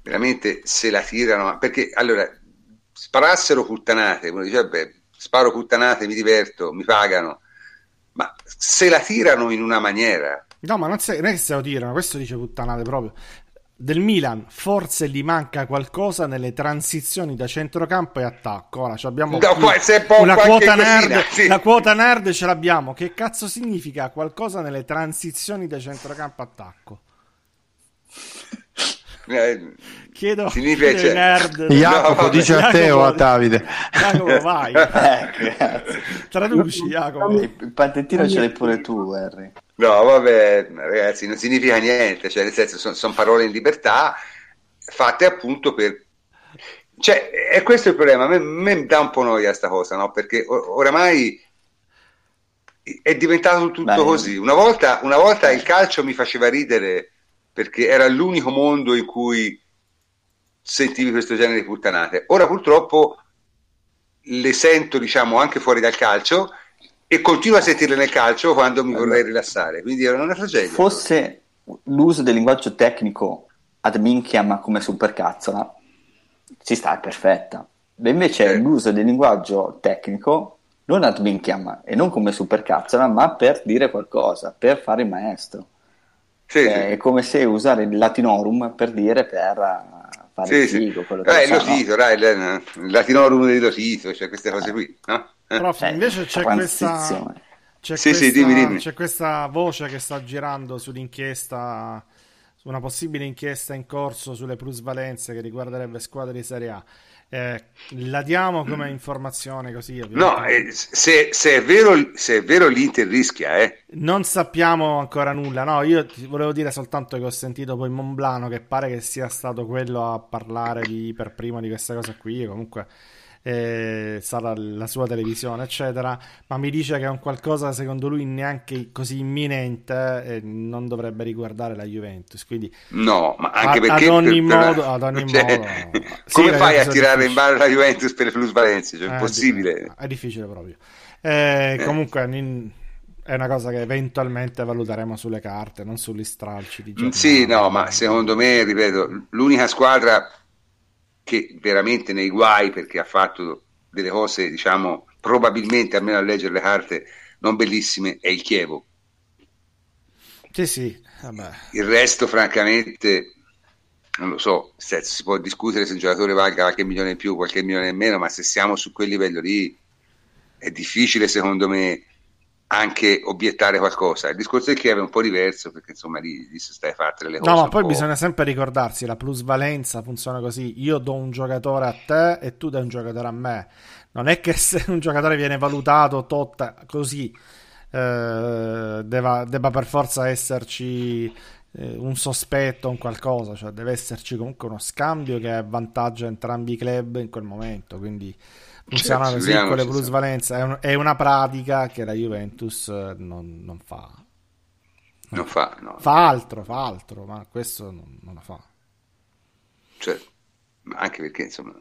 veramente se la tirano, perché allora sparassero puttanate, uno dice, beh, sparo puttanate, mi diverto, mi pagano, ma se la tirano in una maniera... No, ma non, se, non è che se lo tirano, questo dice puttanate proprio del Milan forse gli manca qualcosa nelle transizioni da centrocampo e attacco. Ora abbiamo no, una quota nerd, sì. la quota nerd ce l'abbiamo. Che cazzo significa qualcosa nelle transizioni da centrocampo e attacco? Eh, chiedo, significa chiedo nerd. Jacopo no, dice a te o a Davide. Jacopo, vai. eh, Traduci, Jacopo. Il patentino ce l'hai pure tu, Harry. No, vabbè, ragazzi, non significa niente, cioè nel senso sono son parole in libertà fatte appunto per... Cioè, è questo il problema, a me, me dà un po' noia sta cosa, no? Perché or- oramai è diventato tutto Beh, così. Una volta, una volta il calcio mi faceva ridere perché era l'unico mondo in cui sentivi questo genere di puttanate. Ora purtroppo le sento, diciamo, anche fuori dal calcio e continuo a sentirle nel calcio quando mi vorrei rilassare, quindi era una tragedia. Fosse l'uso del linguaggio tecnico ad minchiam come supercazzola, ci sta, è perfetta. E invece eh. l'uso del linguaggio tecnico non ad minchiam e non come supercazzola, ma per dire qualcosa, per fare il maestro. Sì, cioè, sì. È come se usare il latinorum per dire per fare sì, il figo. Sì. Eh, il lotito, no? il latinorum del lotito, cioè queste cose qui, no? Prof, eh, invece c'è questa, c'è, sì, questa, sì, dimmi, dimmi. c'è questa voce che sta girando sull'inchiesta, su una possibile inchiesta in corso sulle plusvalenze che riguarderebbe squadre di Serie A. Eh, la diamo come informazione così no eh, se, se, è vero, se, è vero, l'Inter rischia eh. non sappiamo ancora nulla no io ti volevo dire soltanto che ho sentito poi Monblano che pare che sia stato quello a parlare di, per primo di questa cosa qui comunque eh, sarà la sua televisione, eccetera. Ma mi dice che è un qualcosa secondo lui neanche così imminente e non dovrebbe riguardare la Juventus. Quindi, no, ma anche perché ad ogni per, modo, ad ogni cioè, modo come sì, fai a tirare in ballo la Juventus per le plusvalenze? Cioè, è impossibile. È difficile proprio. Eh, eh. Comunque, è una cosa che eventualmente valuteremo sulle carte, non sugli stralci di gioco. Sì, no, ma secondo me, ripeto, l'unica squadra che veramente nei guai perché ha fatto delle cose, diciamo, probabilmente, almeno a leggere le carte, non bellissime, è il Chievo. Sì, sì, vabbè. Il resto, francamente, non lo so, si può discutere se un giocatore valga qualche milione in più, qualche milione in meno, ma se siamo su quel livello lì, è difficile, secondo me, anche obiettare qualcosa. Il discorso del Kiev è un po' diverso perché insomma lì, lì stai a fare le cose. No, ma poi bisogna sempre ricordarsi, la plusvalenza funziona così, io do un giocatore a te e tu dai un giocatore a me. Non è che se un giocatore viene valutato tot così eh, debba, debba, per forza esserci eh, un sospetto, un qualcosa, cioè deve esserci comunque uno scambio che avvantaggia entrambi i club in quel momento, quindi funziona certo, così con le plusvalenze, è, un, è, una pratica che la Juventus eh, non, non fa. Non, non fa, no. fa altro, fa altro, ma questo non, non lo fa. Cioè, anche perché insomma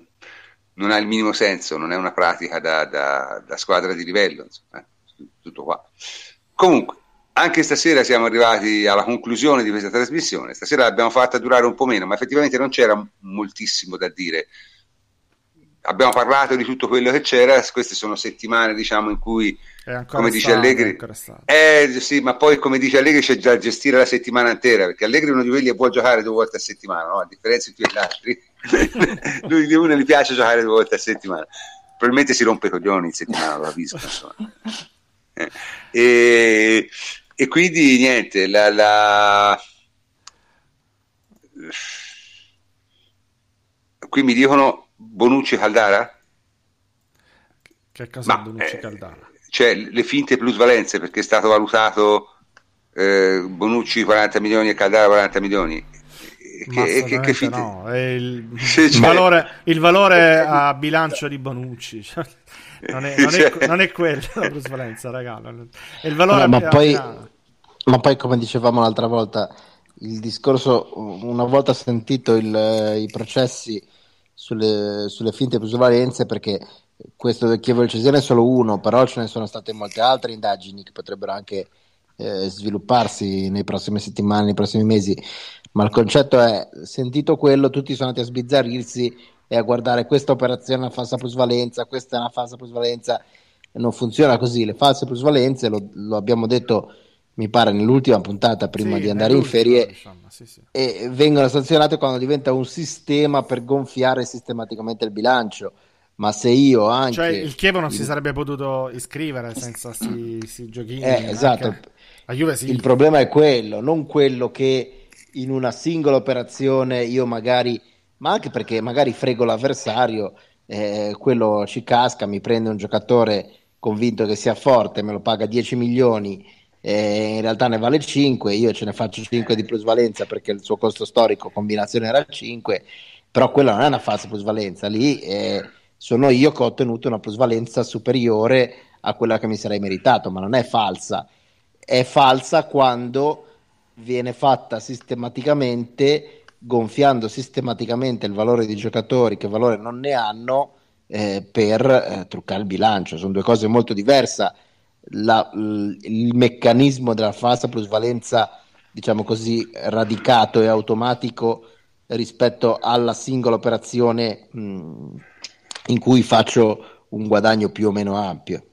non ha il minimo senso, non è una pratica da, da, da squadra di livello, insomma, eh, tutto qua. Comunque, anche stasera siamo arrivati alla conclusione di questa trasmissione, stasera l'abbiamo fatta durare un po' meno, ma effettivamente non c'era moltissimo da dire abbiamo parlato di tutto quello che c'era, queste sono settimane diciamo in cui come dice stato, Allegri eh, sì, ma poi come dice Allegri c'è già gestire la settimana intera perché Allegri è uno di quelli che può giocare due volte a settimana no? a differenza di tutti gli altri lui di uno gli piace giocare due volte a settimana probabilmente si rompe i coglioni in settimana lo capisco eh. e, e, quindi niente la, la... qui mi dicono Bonucci Caldara? Che cosa Ma, Bonucci eh, Caldara? Cioè le finte plusvalenze perché è stato valutato eh, Bonucci 40 milioni e Caldara 40 milioni. Che, che, che finte? No, è il, il, cioè, valore, il, valore, a bilancio di Bonucci. Cioè, non, è, non, cioè... è, non è quello la plusvalenza, raga. È il valore no, ma, poi, ma poi, come dicevamo l'altra volta, il discorso, una volta sentito il, i processi sulle, sulle finte plusvalenze perché questo del Chievo del Cesena è solo uno, però ce ne sono state molte altre indagini che potrebbero anche eh, svilupparsi nei prossime settimane, nei prossimi mesi. Ma il concetto è: sentito quello, tutti sono andati a sbizzarrirsi e a guardare questa operazione è una falsa plusvalenza, questa è una falsa plusvalenza. Non funziona così. Le false plusvalenze, lo, lo abbiamo detto mi pare nell'ultima puntata prima sì, di andare in ferie diciamo, sì, sì. e vengono sanzionate quando diventa un sistema per gonfiare sistematicamente il bilancio. Ma se io anche cioè il Chievo non il... si sarebbe potuto iscrivere senza questi giochini eh, esatto. Juve, il problema è quello non quello che in una singola operazione io magari ma anche perché magari frego l'avversario eh, quello ci casca mi prende un giocatore convinto che sia forte me lo paga 10 milioni in realtà ne vale 5, io ce ne faccio 5 di plusvalenza perché il suo costo storico combinazione era 5, però quella non è una falsa plusvalenza, lì eh, sono io che ho ottenuto una plusvalenza superiore a quella che mi sarei meritato, ma non è falsa, è falsa quando viene fatta sistematicamente gonfiando sistematicamente il valore di giocatori che valore non ne hanno eh, per eh, truccare il bilancio, sono due cose molto diverse la, il meccanismo della falsa plusvalenza, diciamo così, radicato e automatico rispetto alla singola operazione mh, in cui faccio un guadagno più o meno ampio.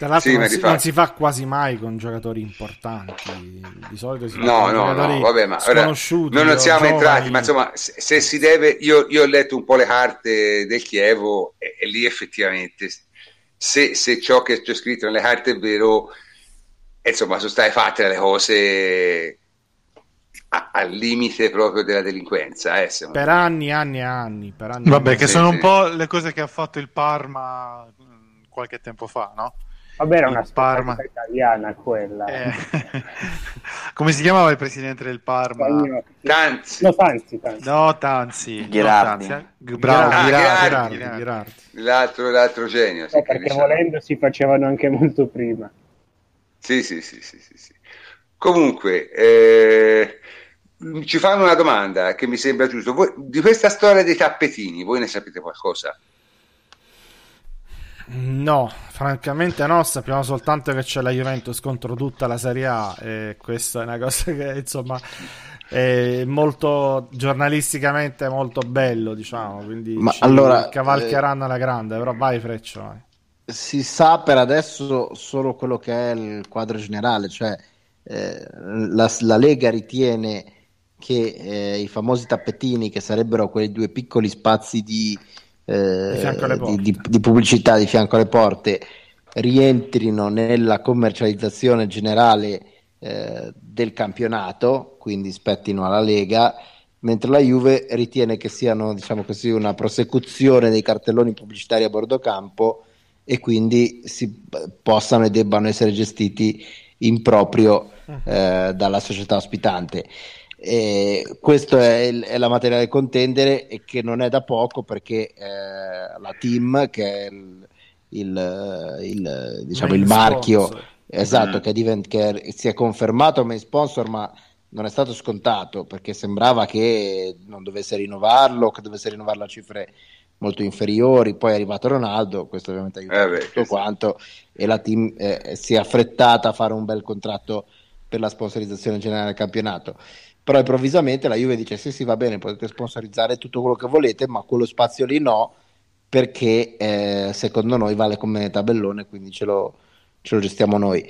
Tra l'altro sì, non, si, non, si, fa quasi mai con giocatori importanti, di solito si fa no, con no, giocatori no, vabbè, ma sconosciuti. Noi non siamo giovani. entrati, ma insomma, se, se, si deve, io, io, ho letto un po' le carte del Chievo e, e lì effettivamente se, se ciò che c'è scritto nelle carte è vero, insomma, sono state fatte le cose al limite proprio della delinquenza. Eh, per anni, anni, anni. Per anni Vabbè, che sono un po' le cose che ha fatto il Parma mm, qualche tempo fa, no? Vabbè, era una Parma italiana quella. Eh. Come si chiamava il presidente del Parma? Tanzi. No, Tanzi. Tanzi. No, Tanzi. Ghirardi. No, Tanzi. Eh. Bravo, ah, Ghirardi. Ghirardi. Ghirardi. L'altro, l'altro genio. Eh, perché diciamo. volendo si facevano anche molto prima. Sì, sì, sì, sì, sì, sì. Comunque, eh, ci fanno una domanda che mi sembra giusto. Voi, di questa storia dei tappetini, voi ne sapete qualcosa? No, francamente no, sappiamo soltanto che c'è la Juventus contro tutta la Serie A e questa è una cosa che insomma è molto giornalisticamente molto bello, diciamo, quindi Ma allora, cavalcheranno eh, alla grande, però vai Freccio. Vai. Si sa per adesso solo quello che è il quadro generale, cioè eh, la, la, Lega ritiene che eh, i famosi tappetini, che sarebbero quei due piccoli spazi di, eh, di, di, di, pubblicità di fianco alle porte rientrino nella commercializzazione generale eh, del campionato, quindi spettino alla Lega, mentre la Juve ritiene che siano diciamo così, una prosecuzione dei cartelloni pubblicitari a bordo campo e quindi si possano e debbano essere gestiti in proprio eh, dalla società ospitante. E questa è, il, è, la materia del contendere e che non è da poco perché eh, la team che è il, il, il, diciamo, il marchio sponsor. esatto mm. che, divent, che, si è confermato come sponsor ma non è stato scontato perché sembrava che non dovesse rinnovarlo che dovesse rinnovarlo a cifre molto inferiori poi è arrivato Ronaldo questo ovviamente aiuta eh tutto quanto e la team eh, si è affrettata a fare un bel contratto per la sponsorizzazione generale del campionato però improvvisamente la Juve dice sì sì va bene potete sponsorizzare tutto quello che volete ma quello spazio lì no perché eh, secondo noi vale come tabellone quindi ce lo, ce lo gestiamo noi.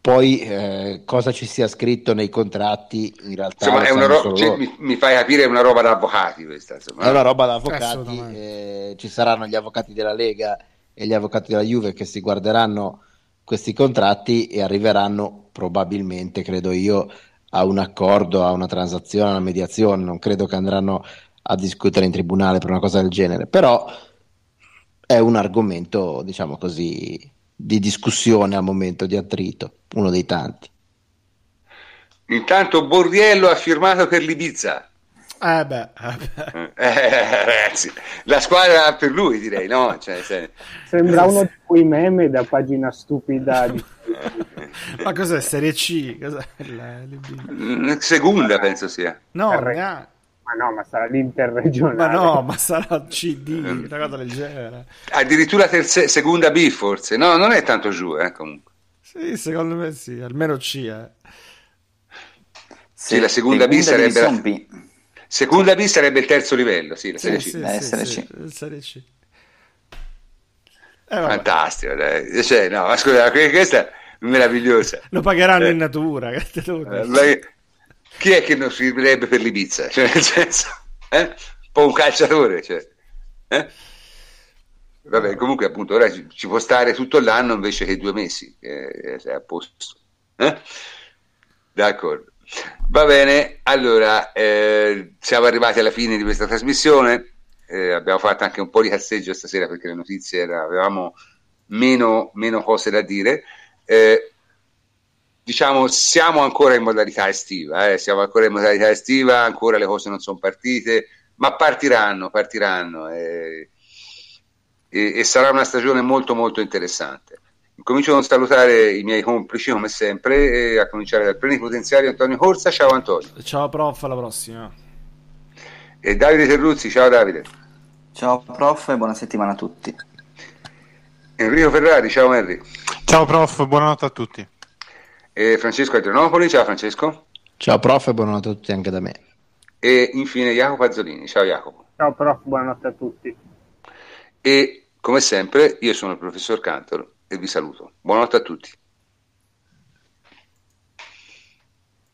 Poi eh, cosa ci sia scritto nei contratti in realtà insomma, è una ro- cioè, mi, mi, fai capire è una roba da avvocati questa insomma. è una roba da avvocati eh, ci saranno gli avvocati della Lega e gli avvocati della Juve che si guarderanno questi contratti e arriveranno probabilmente credo io a un accordo, a una transazione, a una mediazione, non credo che andranno a discutere in tribunale per una cosa del genere, però è un argomento, diciamo così, di discussione al momento, di attrito, uno dei tanti. Intanto Borriello ha firmato per l'Ibiza. Eh beh, eh beh. Eh, ragazzi, la squadra per lui direi, no? Cioè, se... Sembra uno di quei meme da pagina stupida. Di... Ma cos'è Serie C? Cos'è mm, Seconda penso sia. No, R- ma no, ma sarà l'interregionale. Ma no, ma sarà CD, mm. una cosa del genere. Addirittura terza, seconda B forse. No, non è tanto giù, eh, comunque. Sì, secondo me sì, almeno C, eh. Sì, la seconda, seconda B sarebbe la... Seconda B sarebbe il terzo livello, sì, la Serie C. Sì, sì, sì, Serie C. Eh, Fantastico, dai. Cioè, no, ma scusa, questa è meravigliosa. Lo pagheranno eh. in natura. Eh, chi è che non si servirebbe per l'Ibizza? Cioè, nel senso, eh? un po' un calciatore, cioè. Eh? Vabbè, comunque appunto ora ci, ci, può stare tutto l'anno invece che due mesi, eh, è a posto. Eh? D'accordo. Va bene, allora eh, siamo arrivati alla fine di questa trasmissione. Eh, abbiamo fatto anche un po' di cazzeggio stasera perché le notizie era, avevamo meno, meno, cose da dire. Eh, diciamo, siamo ancora in modalità estiva, eh, siamo ancora in modalità estiva, ancora le cose non sono partite, ma partiranno, partiranno eh, e, e sarà una stagione molto molto interessante. Comincio a salutare i miei complici come sempre, a cominciare dal plenipotenziario Antonio Corsa. Ciao Antonio. Ciao prof, alla prossima. E Davide Terruzzi, ciao Davide. Ciao prof e buona settimana a tutti. Enrico Ferrari, ciao Henry. Ciao prof, buonanotte a tutti. E Francesco Adrianopoli, ciao Francesco. Ciao prof e buonanotte a tutti anche da me. E infine Jacopo Azzolini, ciao Jacopo. Ciao prof, buonanotte a tutti. E come sempre io sono il professor Cantor e vi saluto. Buonanotte a tutti.